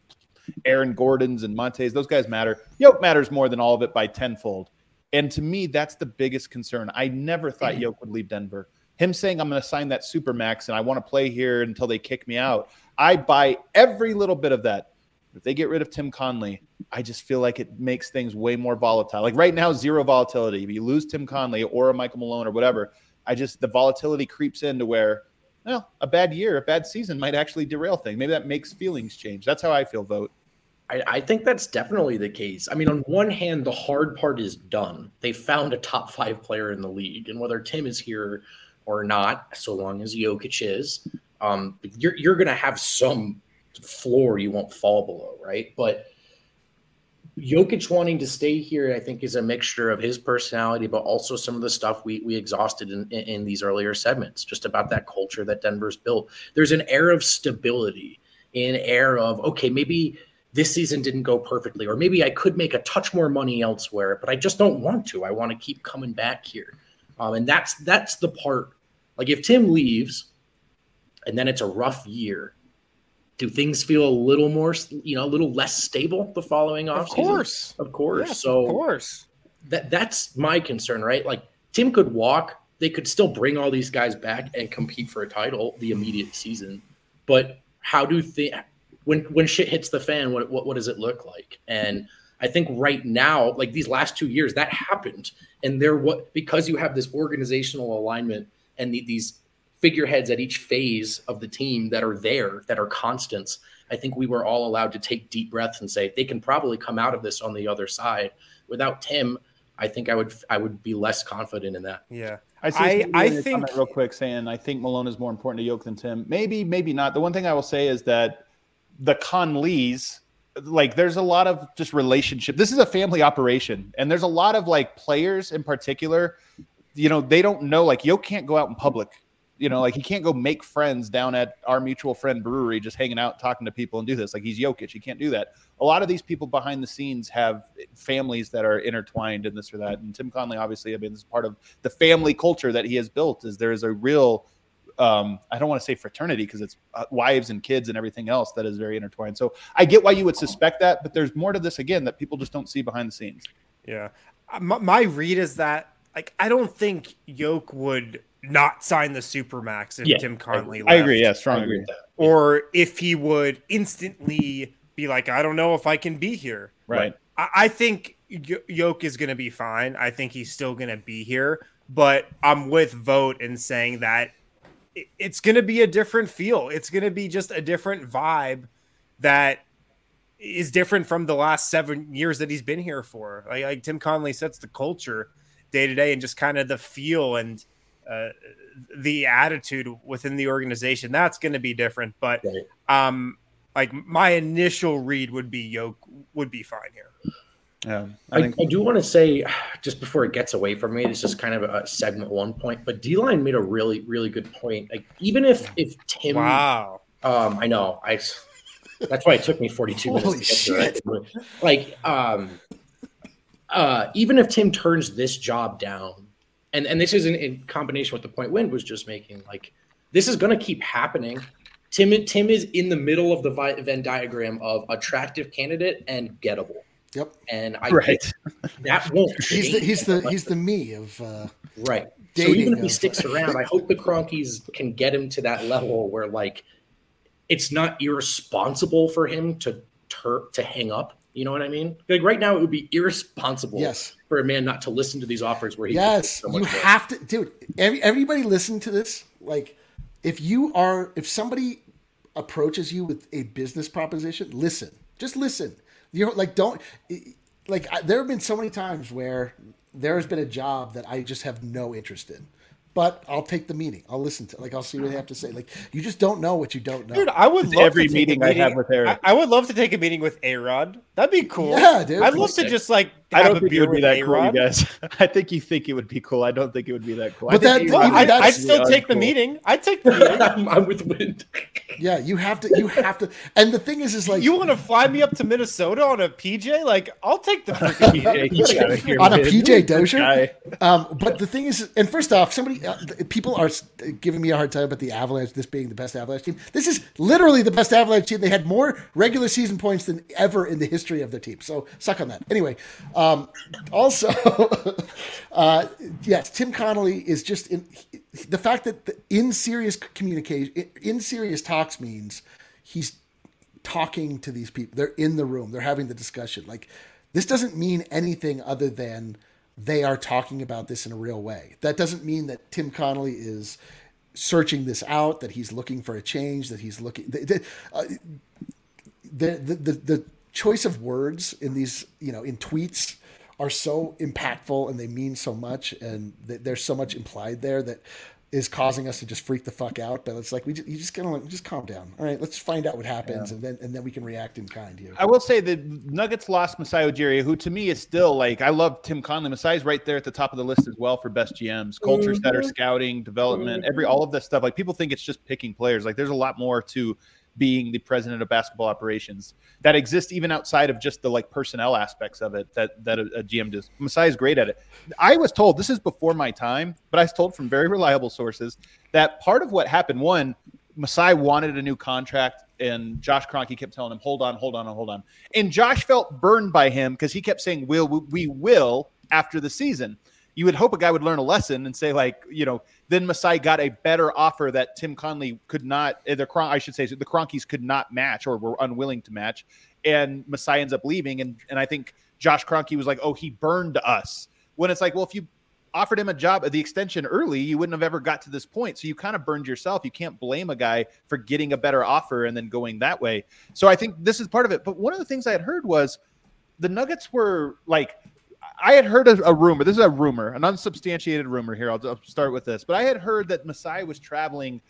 Aaron Gordon's and Montes, those guys matter. Yoke matters more than all of it by tenfold. And to me, that's the biggest concern. I never thought mm-hmm. Yoke would leave Denver. Him saying, I'm going to sign that super max and I want to play here until they kick me out. I buy every little bit of that. If they get rid of Tim Connelly, I just feel like it makes things way more volatile. Like right now, zero volatility. If you lose Tim Connelly or a Michael Malone or whatever, I just the volatility creeps into where, well, a bad year, a bad season might actually derail things. Maybe that makes feelings change. That's how I feel. Vote. I, I, think that's definitely the case. I mean, on one hand, the hard part is done. They found a top five player in the league, and whether Tim is here or not, so long as Jokic is, um, you're you're going to have some floor you won't fall below, right? But Jokic wanting to stay here, I think, is a mixture of his personality, but also some of the stuff we we exhausted in, in, in these earlier segments, just about that culture that Denver's built. There's an air of stability, an air of okay, maybe this season didn't go perfectly, or maybe I could make a touch more money elsewhere, but I just don't want to. I want to keep coming back here, um, and that's that's the part. Like if Tim leaves, and then it's a rough year, do things feel a little more, you know, a little less stable the following off? Of course, of course. Yes, so of course, that that's my concern, right? Like Tim could walk. They could still bring all these guys back and compete for a title the immediate season, but how do they? When when shit hits the fan, what, what what does it look like? And I think right now, like these last two years, that happened, and there what because you have this organizational alignment and the, these figureheads at each phase of the team that are there that are constants. I think we were all allowed to take deep breaths and say they can probably come out of this on the other side. Without Tim, I think I would I would be less confident in that. Yeah. I I, I think real quick saying I think Malone is more important to Yoke than Tim. Maybe, maybe not. The one thing I will say is that the Connellys, like there's a lot of just relationship. This is a family operation, and there's a lot of like players in particular. You know, they don't know like Yo can't go out in public. You know, like he can't go make friends down at our mutual friend brewery, just hanging out, talking to people, and do this. Like he's Jokic, he can't do that. A lot of these people behind the scenes have families that are intertwined in this or that. And Tim Connelly, obviously, I mean, this is part of the family culture that he has built. Is there is a real um, I don't want to say fraternity because it's uh, wives and kids and everything else that is very intertwined. So I get why you would suspect that, but there's more to this again that people just don't see behind the scenes. Yeah, Uh, my, my read is that like I don't think Yoke would not sign the supermax if Yeah, Tim Connelly. I agree. left. Yeah, I strong agree agree. with that. Or if he would instantly be like, I don't know if I can be here. Right. I, I think Y- Yoke is going to be fine. I think he's still going to be here, but I'm with Vote in saying that it- it's going to be a different feel. It's going to be just a different vibe that is different from the last seven years that he's been here for. Like, like Tim Connelly sets the culture day to day and just kind of the feel and uh, the attitude within the organization. That's going to be different. But um, like my initial read would be Yoke would be fine here. Yeah. I, I think I do want to say, just before it gets away from me, this is kind of a segment one point, but D line made a really, really good point. Like, even if if Tim, Wow. um, I know, I, that's why it took me 42 minutes Holy to get to it. Like, um, uh, even if Tim turns this job down, and and this is in, in combination with the point Wind was just making, like, this is going to keep happening. Tim Tim is in the middle of the Venn diagram of attractive candidate and gettable, Yep. and I right. that won't <laughs> He's the he's the he's the me of uh, right. So even if he of- sticks <laughs> around, I hope the Kroenkes can get him to that level where like it's not irresponsible for him to tur- to hang up. You know what I mean? Like right now, it would be irresponsible yes. for a man not to listen to these offers where he Yes, so you much more. have to, dude. Every, everybody listen to this. Like, if you are, if somebody approaches you with a business proposition, listen. Just listen. You know, like, don't, like, I, there have been so many times where there has been a job that I just have no interest in, but I'll take the meeting. I'll listen to, like, I'll see what they have to say. Like, you just don't know what you don't know. Dude, I would love every to take a meeting I have with Eric. I, I would love to take a meeting with A Rod. That'd be cool. Yeah, dude. I'd love to just like I don't a think it would be that cool, you guys. <laughs> I think you think it would be cool. I don't think it would be that cool. But I that- you- Well, I'd, that's I'd still take the uncool. meeting. I'd take the <laughs> meeting. I'm, I'm with Wind. <laughs> yeah, you have to, you have to. And the thing is, is like, you want to fly me up to Minnesota on a PJ? Like, I'll take the freaking meeting. Here, on a. PJ Dozier. Um, but the thing is, and first off, somebody, uh, people are giving me a hard time about the Avalanche, this being the best Avalanche team. This is literally the best Avalanche team. They had more regular season points than ever in the history of their team. So suck on that. Anyway, um, also, <laughs> uh, yes, Tim Connelly is just in the fact that the, in serious communication, in serious talks means he's talking to these people. They're in the room. They're having the discussion. Like this doesn't mean anything other than they are talking about this in a real way. That doesn't mean that Tim Connelly is searching this out, that he's looking for a change, that he's looking. Uh, the, the, the choice of words in these, you know, in tweets are so impactful and they mean so much, and th- there's so much implied there that is causing us to just freak the fuck out. But it's like we just, you just gotta like, just calm down. All right, let's find out what happens, and then and then we can react in kind here. I will say the Nuggets lost Masai Ujiri, who to me is still like I love Tim Connelly. Masai's right there at the top of the list as well for best GMs, culture setter, mm-hmm. scouting, development, every all of this stuff. Like people think it's just picking players. Like there's a lot more to being the president of basketball operations that exists even outside of just the like personnel aspects of it that that a, a GM does. Masai is great at it. I was told this is before my time, but I was told from very reliable sources that part of what happened one Masai wanted a new contract, and Josh Kroenke kept telling him, "Hold on, hold on, hold on." And Josh felt burned by him because he kept saying, "Will we will after the season." You would hope a guy would learn a lesson and say, like, you know, then Masai got a better offer that Tim Connelly could not, eh, the Cron- I should say, the Kroenkes could not match or were unwilling to match, and Masai ends up leaving, and and I think Josh Kroenke was like, "Oh, he burned us." When it's like, well, if you offered him a job at the extension early, you wouldn't have ever got to this point. So you kind of burned yourself. You can't blame a guy for getting a better offer and then going that way. So I think this is part of it. But one of the things I had heard was the Nuggets were like, I had heard a, a rumor. This is a rumor, an unsubstantiated rumor here. I'll, I'll start with this. But I had heard that Masai was traveling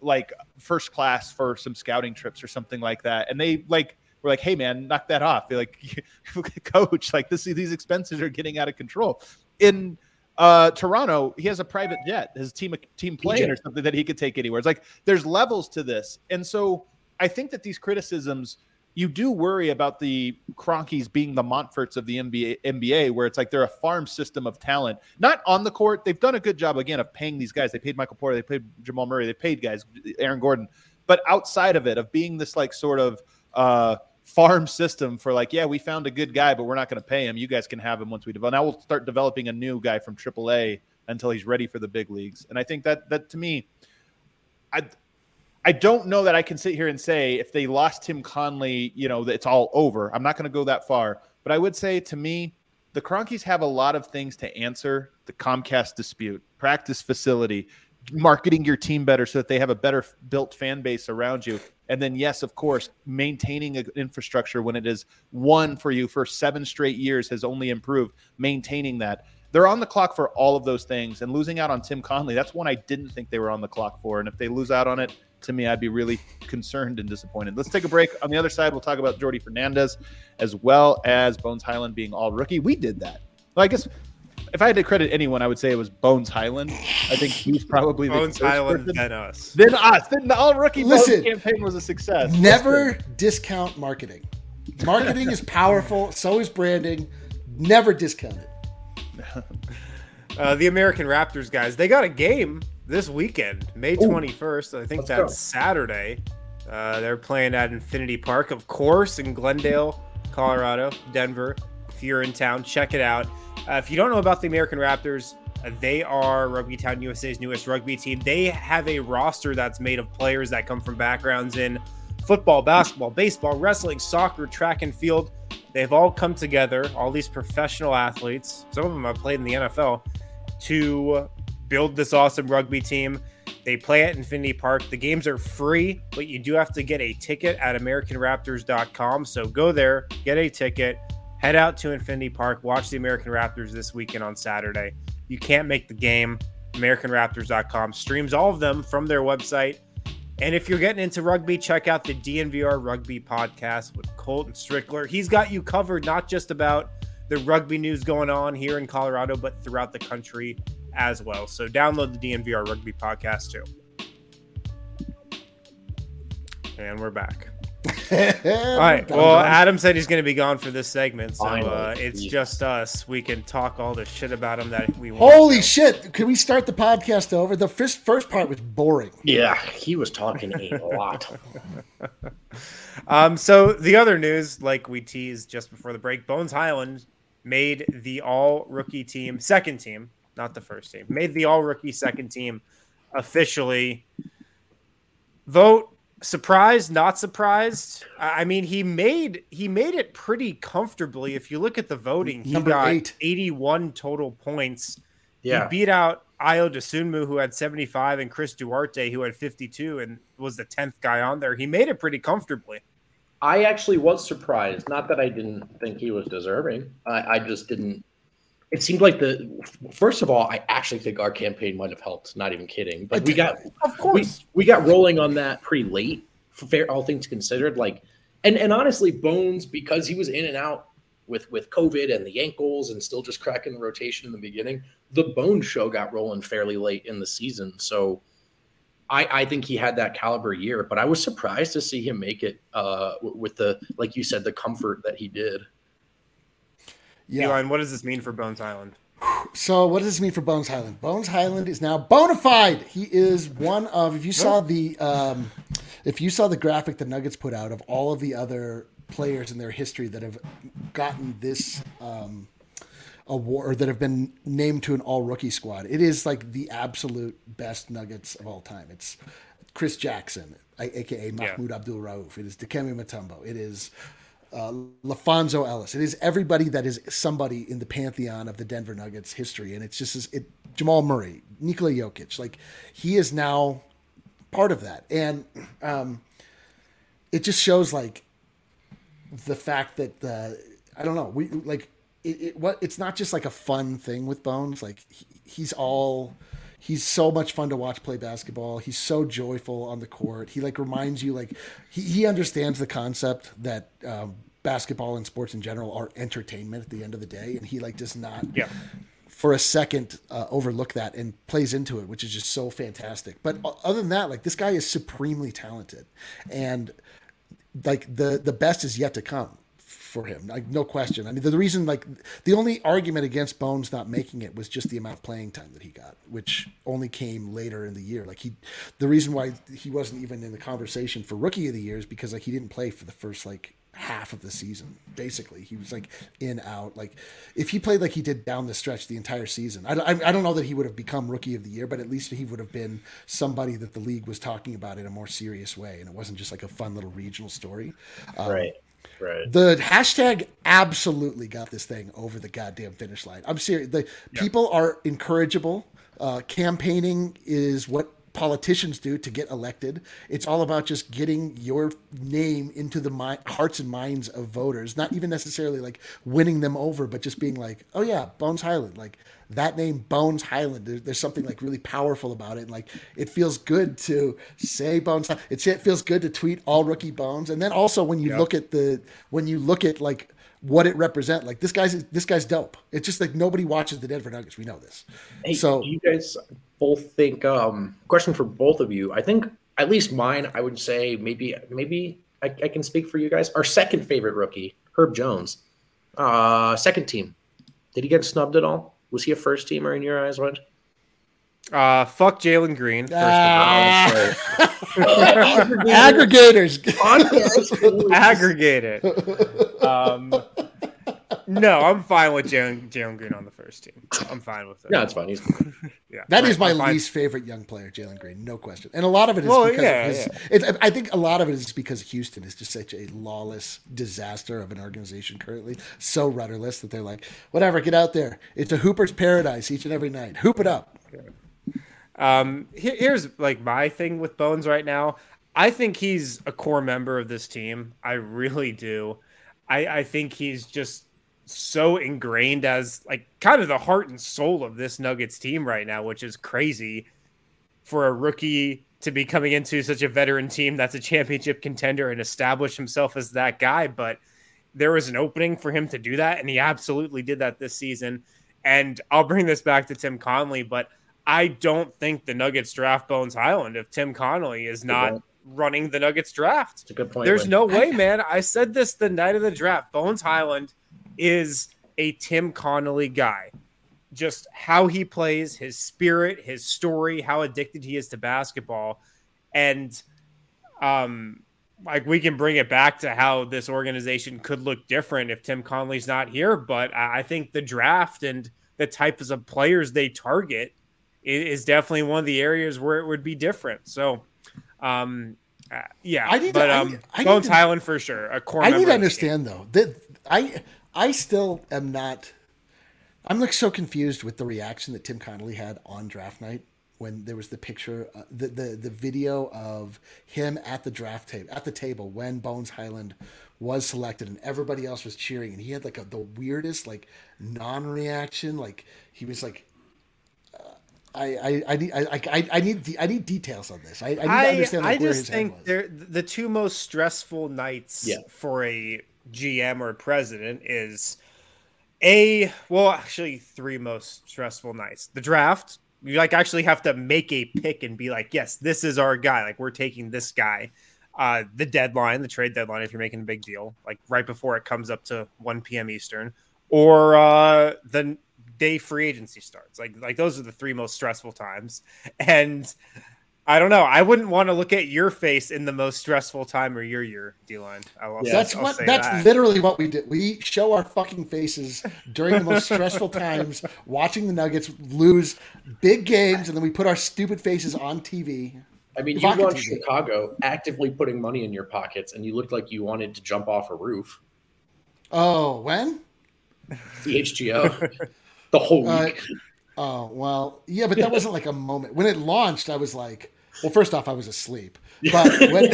like first class for some scouting trips or something like that. And they like were like, hey man, knock that off. They're like, <laughs> coach, like this these expenses are getting out of control. In uh, Toronto, he has a private jet, his team team plane or something that he could take anywhere. It's like there's levels to this, and so I think that these criticisms you do worry about the Kroenkes being the Monforts of the NBA, NBA, where it's like they're a farm system of talent. Not on the court, they've done a good job again of paying these guys. They paid Michael Porter, they paid Jamal Murray, they paid guys, Aaron Gordon. But outside of it, of being this like sort of uh, farm system for like, yeah, we found a good guy, but we're not going to pay him. You guys can have him once we develop. Now we'll start developing a new guy from AAA until he's ready for the big leagues. And I think that that to me, I I don't know that I can sit here and say if they lost Tim Connelly, you know, it's all over. I'm not going to go that far, but I would say to me, the Kroenkes have a lot of things to answer. The Comcast dispute, practice facility, marketing your team better so that they have a better built fan base around you. And then, yes, of course, maintaining an infrastructure when it is one for you for seven straight years has only improved. Maintaining that. They're on the clock for all of those things. And losing out on Tim Connelly, that's one I didn't think they were on the clock for. And if they lose out on it, to me, I'd be really concerned and disappointed. Let's take a break. On the other side, we'll talk about Jordi Fernandez as well as Bones Hyland being all rookie. We did that. Well, I guess if I had to credit anyone, I would say it was Bones Hyland. I think he's probably the Bones the Hyland than us. Then us. Then the all rookie Listen, campaign was a success. Never discount marketing. Marketing is powerful. So is branding. Never discount it. <laughs> Uh, the American Raptors guys, they got a game this weekend, May 21st. I think Let's that's go. Saturday. Uh, they're playing at Infinity Park, of course, in Glendale, Colorado, Denver. If you're in town, check it out. Uh, if you don't know about the American Raptors, uh, they are Rugby Town USA's newest rugby team. They have a roster that's made of players that come from backgrounds in football, basketball, baseball, wrestling, soccer, track and field. They've all come together, all these professional athletes. Some of them have played in the NFL to build this awesome rugby team. They play at Infinity Park. The games are free, but you do have to get a ticket at AmericanRaptors.com. So go there, get a ticket, head out to Infinity Park, watch the American Raptors this weekend on Saturday. You can't make the game. AmericanRaptors.com streams all of them from their website. And if you're getting into rugby, check out the DNVR Rugby podcast with Colton Strickler. He's got you covered not just about the rugby news going on here in Colorado, but throughout the country as well. So download the DNVR Rugby podcast too. And we're back. <laughs> All right. Well, Adam said he's going to be gone for this segment, so uh, it's just us. We can talk all the shit about him that we want. Holy to. shit! Can we start the podcast over? The first first part was boring. Yeah, he was talking a lot. <laughs> Um, so the other news, like we teased just before the break, Bones Hyland made the all rookie team, second team, not the first team, made the all rookie second team officially. Vote surprised, not surprised. I I mean, he made he made it pretty comfortably. If you look at the voting, he Number got eight. 81 total points. Yeah. He beat out Ayo Dosunmu, who had 75, and Chris Duarte, who had 52 and was the 10th guy on there. He made it pretty comfortably. I actually was surprised. Not that I didn't think he was deserving. I, I just didn't. It seemed like the first of all, I actually think our campaign might have helped. Not even kidding. But we got Of we, we got rolling on that pretty late. Fair, all things considered, like and and honestly, Bones because he was in and out with with COVID and the ankles and still just cracking the rotation in the beginning. The Bones show got rolling fairly late in the season, so I, I think he had that caliber year, but I was surprised to see him make it uh, with the, like you said, the comfort that he did. Yeah. Elon, what does this mean for Bones Hyland? So what does this mean for Bones Hyland? Bones Hyland is now bona fide. He is one of. If you saw the, um, if you saw the graphic the Nuggets put out of all of the other players in their history that have gotten this um, award or that have been named to an All Rookie squad, it is like the absolute best Nuggets of all time. It's Chris Jackson, aka Mahmoud Abdul Rauf. It is Dikembe Mutombo. It is uh, LaPhonso Ellis. It is everybody that is somebody in the pantheon of the Denver Nuggets history, and it's just it. Jamal Murray, Nikola Jokic, like he is now part of that, and um, it just shows like the fact that the I don't know we like it, it. What it's not just like a fun thing with Bones. Like he, he's all. He's so much fun to watch play basketball. He's so joyful on the court. He like reminds you like he, he understands the concept that um, basketball and sports in general are entertainment at the end of the day, and he like does not Yeah. for a second uh, overlook that and plays into it, which is just so fantastic. But other than that, like this guy is supremely talented, and like the the best is yet to come for him. Like no question. I mean, the, the, reason like the only argument against Bones not making it was just the amount of playing time that he got, which only came later in the year. Like he, the reason why he wasn't even in the conversation for rookie of the year is because like he didn't play for the first like half of the season basically he was like in out like if he played like he did down the stretch the entire season I, I, I, don't know that he would have become rookie of the year but at least he would have been somebody that the league was talking about in a more serious way and it wasn't just like a fun little regional story um, right Right. The hashtag absolutely got this thing over the goddamn finish line. I'm serious. The people are encourageable. Uh, campaigning is what politicians do to get elected. It's all about just getting your name into the mi- hearts and minds of voters, not even necessarily like winning them over, but just being like, oh yeah, Bones Hyland, like that name Bones Hyland. There, there's something like really powerful about it. And like it feels good to say Bones. It feels good to tweet all rookie Bones. And then also when you yep. look at the when you look at like what it represent. Like this guy's this guy's dope. It's just like nobody watches the Denver Nuggets. We know this. Hey, so you guys both think um question for both of you. I think at least mine, I would say maybe maybe I, I can speak for you guys. Our second favorite rookie, Herb Jones. Uh second team. Did he get snubbed at all? Was he a first teamer in your eyes, What? Uh, fuck Jalen Green. First ah. <laughs> Aggregators. Aggregate it. <laughs> Um, no, I'm fine with Jalen, Jalen Green on the first team. I'm fine with it. Yeah, it's fine. He's yeah, that right, is my I'm least fine. favorite young player, Jalen Green, no question. And a lot of it is well, because yeah, of his. Yeah. It, I think a lot of it is because Houston is just such a lawless disaster of an organization currently, so rudderless that they're like, whatever, get out there. It's a Hooper's paradise each and every night. Hoop it up. Um, here, here's like my thing with Bones right now. I think he's a core member of this team. I really do. I, I think he's just so ingrained as like kind of the heart and soul of this Nuggets team right now, which is crazy for a rookie to be coming into such a veteran team that's a championship contender and establish himself as that guy. But there was an opening for him to do that, and he absolutely did that this season. And I'll bring this back to Tim Connelly, but I don't think the Nuggets draft Bones Hyland if Tim Connelly is not running the Nuggets draft. It's a good point. There's Lynn. no way, man. I said this the night of the draft. Bones Hyland is a Tim Connelly guy. Just how he plays, his spirit, his story, how addicted he is to basketball. And um like we can bring it back to how this organization could look different if Tim Connelly's not here, but I think the draft and the types of players they target is definitely one of the areas where it would be different. So um uh, yeah, I need but to, um I, I Bones to, for sure. A core I need to understand though that I I still am not. I'm like so confused with the reaction that Tim Connelly had on draft night when there was the picture, uh, the, the the video of him at the draft table at the table when Bones Hyland was selected and everybody else was cheering and he had like a, the weirdest like non-reaction like he was like uh, I, I, I need I, I, I need I need details on this. I, I need to understand like, I just think they're the two most stressful nights yeah. for a GM or president is a well, actually three most stressful nights. The draft, you like actually have to make a pick and be like, yes, this is our guy. Like we're taking this guy. Uh, the deadline, the trade deadline, if you're making a big deal, like right before it comes up to 1 p.m. Eastern, or uh, the day free agency starts. Like like those are the three most stressful times. And I don't know. I wouldn't want to look at your face in the most stressful time or your year, D-line. Yeah. That's I'll what. That's that. literally what we do. We show our fucking faces during the most stressful times, watching the Nuggets lose big games, and then we put our stupid faces on TV. I mean, you watched Chicago actively putting money in your pockets, and you looked like you wanted to jump off a roof. Oh, when? <laughs> The HGO. the whole uh, week. Uh, Oh well, yeah, but that <laughs> wasn't like a moment when it launched. I was like, well, first off, I was asleep, but when,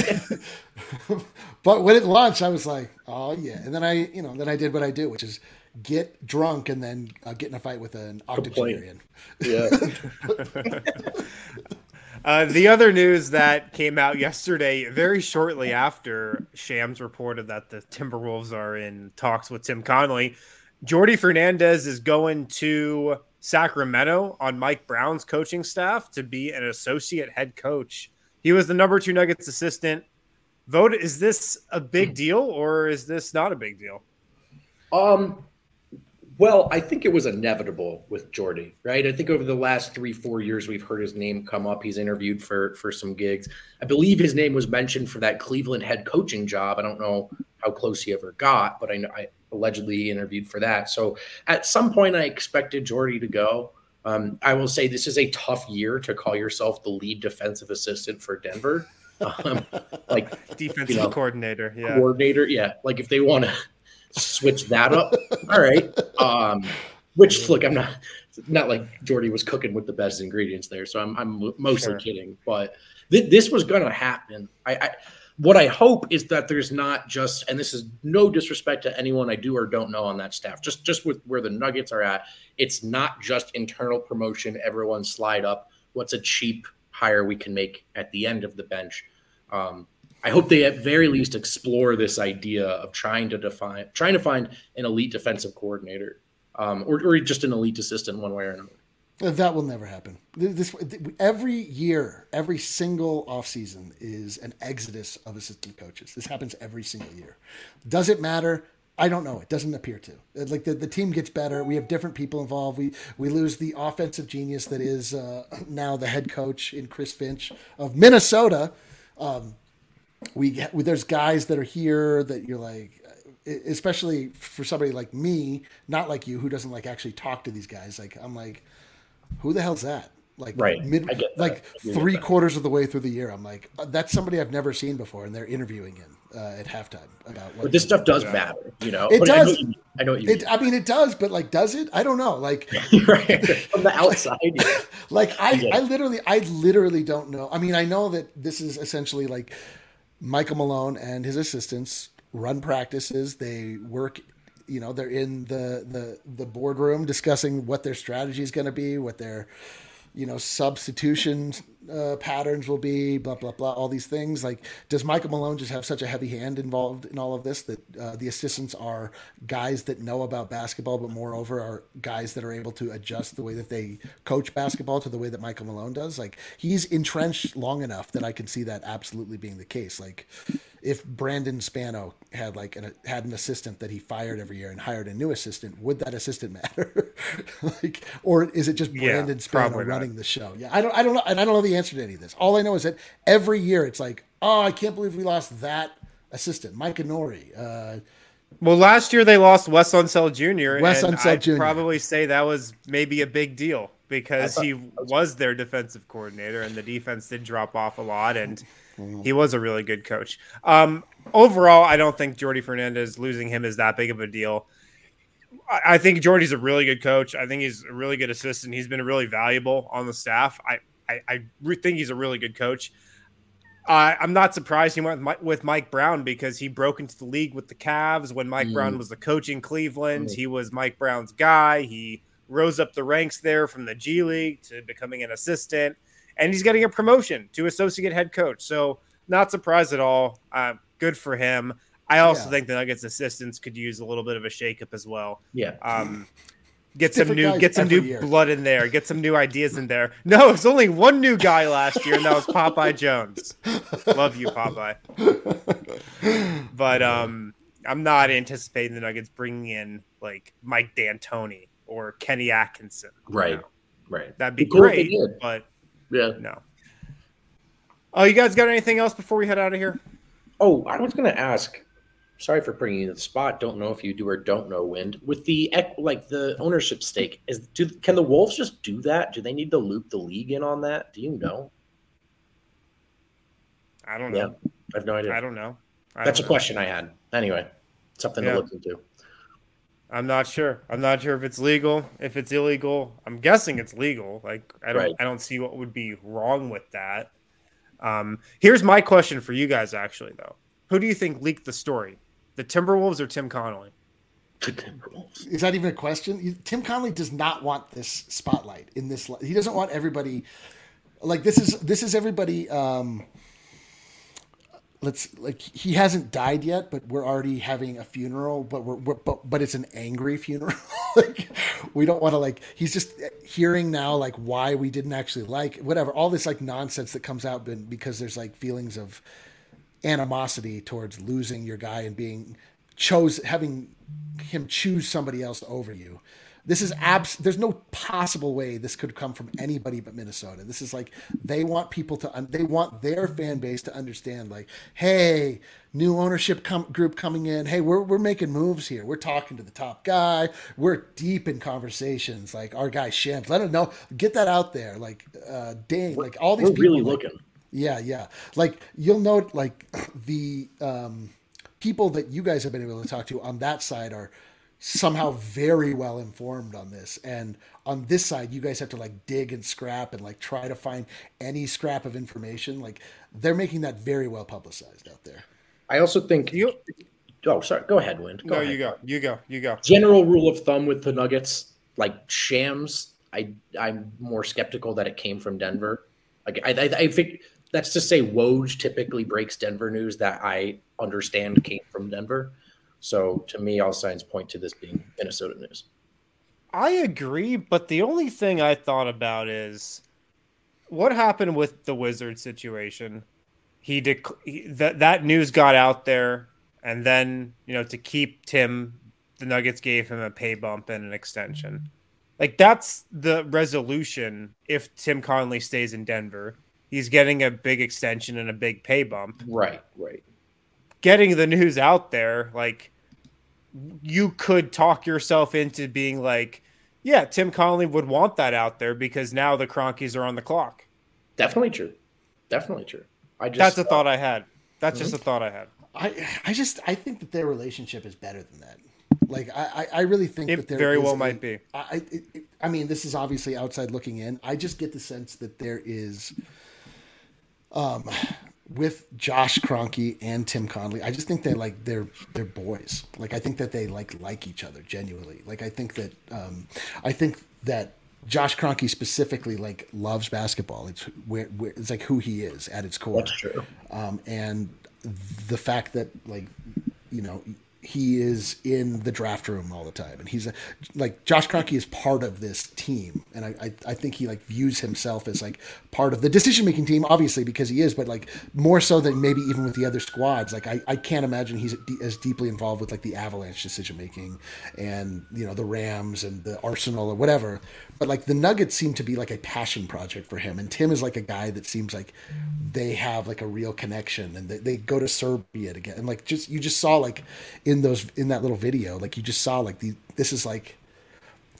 <laughs> <laughs> but when it launched, I was like, oh yeah, and then I, you know, then I did what I do, which is get drunk and then uh, get in a fight with an octogenarian. Yeah. Uh, the other news that came out yesterday, very shortly after Shams reported that the Timberwolves are in talks with Tim Connelly, Jordi Fernandez is going to Sacramento on Mike Brown's coaching staff to be an associate head coach. He was the number two Nuggets assistant. Vote is this a big deal or is this not a big deal? Um, well, I think it was inevitable with Jordi, right? I think over the last three, four years, we've heard his name come up. He's interviewed for for some gigs. I believe his name was mentioned for that Cleveland head coaching job. I don't know how close he ever got, but I know I allegedly interviewed for that. So at some point, I expected Jordi to go. Um, I will say this is a tough year to call yourself the lead defensive assistant for Denver. Um, <laughs> like defensive you know, coordinator, yeah, coordinator, yeah. Like if they want to switch that up. All right. Um, which look, I'm not not like Jordi was cooking with the best ingredients there, so I'm I'm mostly sure. kidding. But th- this was going to happen. I, I what I hope is that there's not just, and this is no disrespect to anyone I do or don't know on that staff, just just with where the Nuggets are at, it's not just internal promotion. Everyone slide up. What's a cheap hire we can make at the end of the bench? Um, I hope they at very least explore this idea of trying to define, trying to find an elite defensive coordinator, um, or, or just an elite assistant, one way or another. That will never happen. This every year, every single offseason is an exodus of assistant coaches. This happens every single year. Does it matter? I don't know. It doesn't appear to. Like the, the team gets better. We have different people involved. We we lose the offensive genius that is uh, now the head coach in Chris Finch of Minnesota. Um, we there's guys that are here that you're like especially for somebody like me not like you who doesn't like actually talk to these guys like i'm like who the hell's that? Like right. mid like three quarters of the way through the year i'm like uh, that's somebody i've never seen before and they're interviewing him uh, at halftime about what but this stuff does matter you know? It but does. I know, I know what you it, I mean it does but like does it? I don't know. Like <laughs> right. <laughs> from the outside <laughs> like I, I literally i literally don't know. I mean i know that this is essentially like Michael Malone and his assistants run practices. They work, you know, they're in the the the boardroom discussing what their strategy is going to be, what their you know substitution uh, patterns will be, blah blah blah, all these things. Like, does Michael Malone just have such a heavy hand involved in all of this that uh, the assistants are guys that know about basketball, but moreover are guys that are able to adjust the way that they coach basketball to the way that Michael Malone does? Like, he's entrenched long enough that I can see that absolutely being the case. Like, if Brandon Spano had like an, had an assistant that he fired every year and hired a new assistant, would that assistant matter? <laughs> like, or is it just Brandon yeah, Spano running the show? Yeah, I don't, I don't know, and I don't know the answer to any of this. All I know is that every year it's like, oh, I can't believe we lost that assistant, Micah Nori. Uh, well, last year they lost Wes Unseld Jr. Wes and Unseld I'd Jr. probably say that was maybe a big deal because thought, he was their defensive coordinator, and the defense did drop off a lot, and mm-hmm. he was a really good coach. Um, overall, I don't think Jordi Fernandez losing him is that big of a deal. I, I think Jordi's a really good coach. I think he's a really good assistant. He's been really valuable on the staff. I I, I think he's a really good coach. Uh, I'm not surprised he went with Mike, with Mike, Brown because he broke into the league with the Cavs when Mike mm. Brown was the coach in Cleveland. Mm. He was Mike Brown's guy. He rose up the ranks there from the G League to becoming an assistant, and he's getting a promotion to associate head coach. So, not surprised at all. Uh, good for him. I also yeah. think the Nuggets assistants could use a little bit of a shakeup as well. Yeah. Um, get some new get some new year. blood in there, get some new ideas in there. <laughs> No, it's only one new guy last year, and that was Popeye Jones. Love you, Popeye. But um, I'm not anticipating the Nuggets bringing in like Mike D'Antoni or Kenny Atkinson. Right, know? right. That'd be, be cool great, but yeah, no. Oh, you guys got anything else before we head out of here? Oh, I was going to ask sorry for bringing you to the spot. Don't know if you do or don't know. Wind with the like the ownership stake is. Do can the Wolves just do that? Do they need to loop the league in on that? Do you know? I don't know. Yeah, I have no idea. I don't know. I That's don't a know. question I had. Anyway, something yeah. to look into. I'm not sure. I'm not sure if it's legal. If it's illegal, I'm guessing it's legal. Like I don't. Right. I don't see what would be wrong with that. Um, here's my question for you guys, actually, though. Who do you think leaked the story? The Timberwolves or Tim Connelly? The Timberwolves. Is that even a question? Tim Connelly does not want this spotlight in this. He doesn't want everybody. Like this is this is everybody. Um, let's like he hasn't died yet, but we're already having a funeral. But we're, we're but but it's an angry funeral. <laughs> like we don't want to like he's just hearing now like why we didn't actually like whatever all this like nonsense that comes out because there's like feelings of animosity towards losing your guy and being chose having him choose somebody else over you. This is abs. There's no possible way this could come from anybody but Minnesota. This is like they want people to. they want their fan base to understand. Like, hey, new ownership com- group coming in. Hey, we're we're making moves here. We're talking to the top guy. We're deep in conversations. Like our guy Shams. Let him know. Get that out there. Like, uh, dang. Like all these. We're people, really like, looking. Yeah, yeah. Like you'll note, like <clears throat> the um, people that you guys have been able to talk to on that side are somehow very well informed on this. And on this side you guys have to like dig and scrap and like try to find any scrap of information. Like they're making that very well publicized out there. I also think you oh sorry. Go ahead wind. Go no ahead. you go. You go. You go. General rule of thumb with the nuggets like shams i i'm more skeptical that it came from denver. Like i i, I think that's to say woj typically breaks denver news that i understand came from denver so to me, all signs point to this being Minnesota news. I agree, but the only thing I thought about is what happened with the Wizard situation. He, dec- he that that news got out there, and then you know to keep Tim, the Nuggets gave him a pay bump and an extension. Like that's the resolution. If Tim Connelly stays in Denver, he's getting a big extension and a big pay bump. Right, right getting the news out there, like you could talk yourself into being like, yeah, Tim Connelly would want that out there because now the Kroenkes are on the clock. Definitely true. Definitely true. I just That's a uh, thought I had. That's mm-hmm. just a thought I had. I I just I think that their relationship is better than that. Like I I really think it that there very well a, might be. I it, it, I mean this is obviously outside looking in. I just get the sense that there is um with Josh Kroenke and Tim Connelly, I just think they like they're they're boys. Like I think that they like like each other genuinely. Like I think that um, I think that Josh Kroenke specifically like loves basketball. It's where, where, it's like who he is at its core. That's true. Um, and the fact that like you know he is in the draft room all the time. And he's a, like Josh Kroenke is part of this team. And I, I, I think he like views himself as like part of the decision making team obviously because he is but like more so than maybe even with the other squads. Like I, I can't imagine he's as deeply involved with like the Avalanche decision making and you know the Rams and the Arsenal or whatever. But like the Nuggets seem to be like a passion project for him. And Tim is like a guy that seems like they have like a real connection. And they, they go to Serbia together. And like just you just saw like in in those in that little video like you just saw like the this is like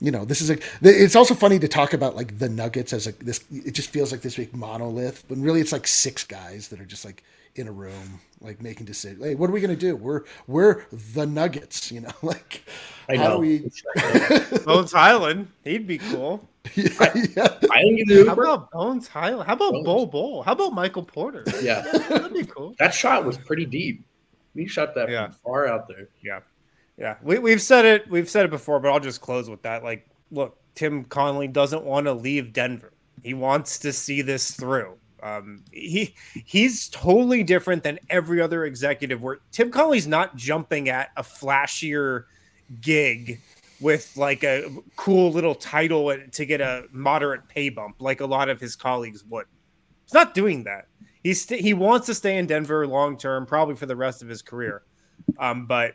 you know this is a it's also funny to talk about like the nuggets as like this it just feels like this big monolith when really it's like six guys that are just like in a room like making decisions. Hey what are we gonna do? We're we're the nuggets you know <laughs> like I know. how we <laughs> bones Hyland he'd be cool. Yeah, yeah. I how about bones Hyland? How about bones. bo Bol how about michael porter? Yeah. That'd be cool. That shot was pretty deep we shot that yeah. far out there. Yeah. Yeah. We, we've said it. We've said it before, but I'll just close with that. Like, look, Tim Connelly doesn't want to leave Denver. He wants to see this through. Um, he he's totally different than every other executive. Where Tim Connelly's not jumping at a flashier gig with like a cool little title to get a moderate pay bump, like a lot of his colleagues would. He's not doing that he's st- he wants to stay in Denver long term, probably for the rest of his career. Um, but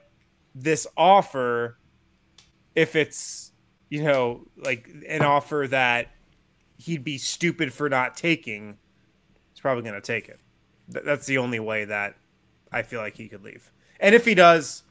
this offer, if it's you know like an offer that he'd be stupid for not taking, he's probably going to take it. Th- that's the only way that I feel like he could leave. And if he does,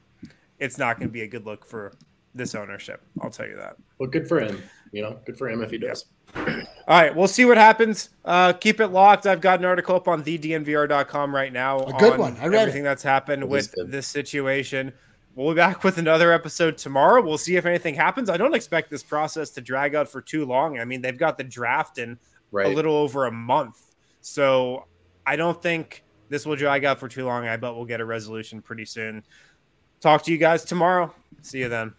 it's not going to be a good look for this ownership. I'll tell you that. Well, good for him. You know, good for him if he does. All right, we'll see what happens. Uh, keep it locked. I've got an article up on thednvr.com right now. A good one. I read everything it. that's happened with this situation. We'll be back with another episode tomorrow. We'll see if anything happens. I don't expect this process to drag out for too long. I mean, they've got the draft in right. a little over a month. So I don't think this will drag out for too long. I bet we'll get a resolution pretty soon. Talk to you guys tomorrow. See you then.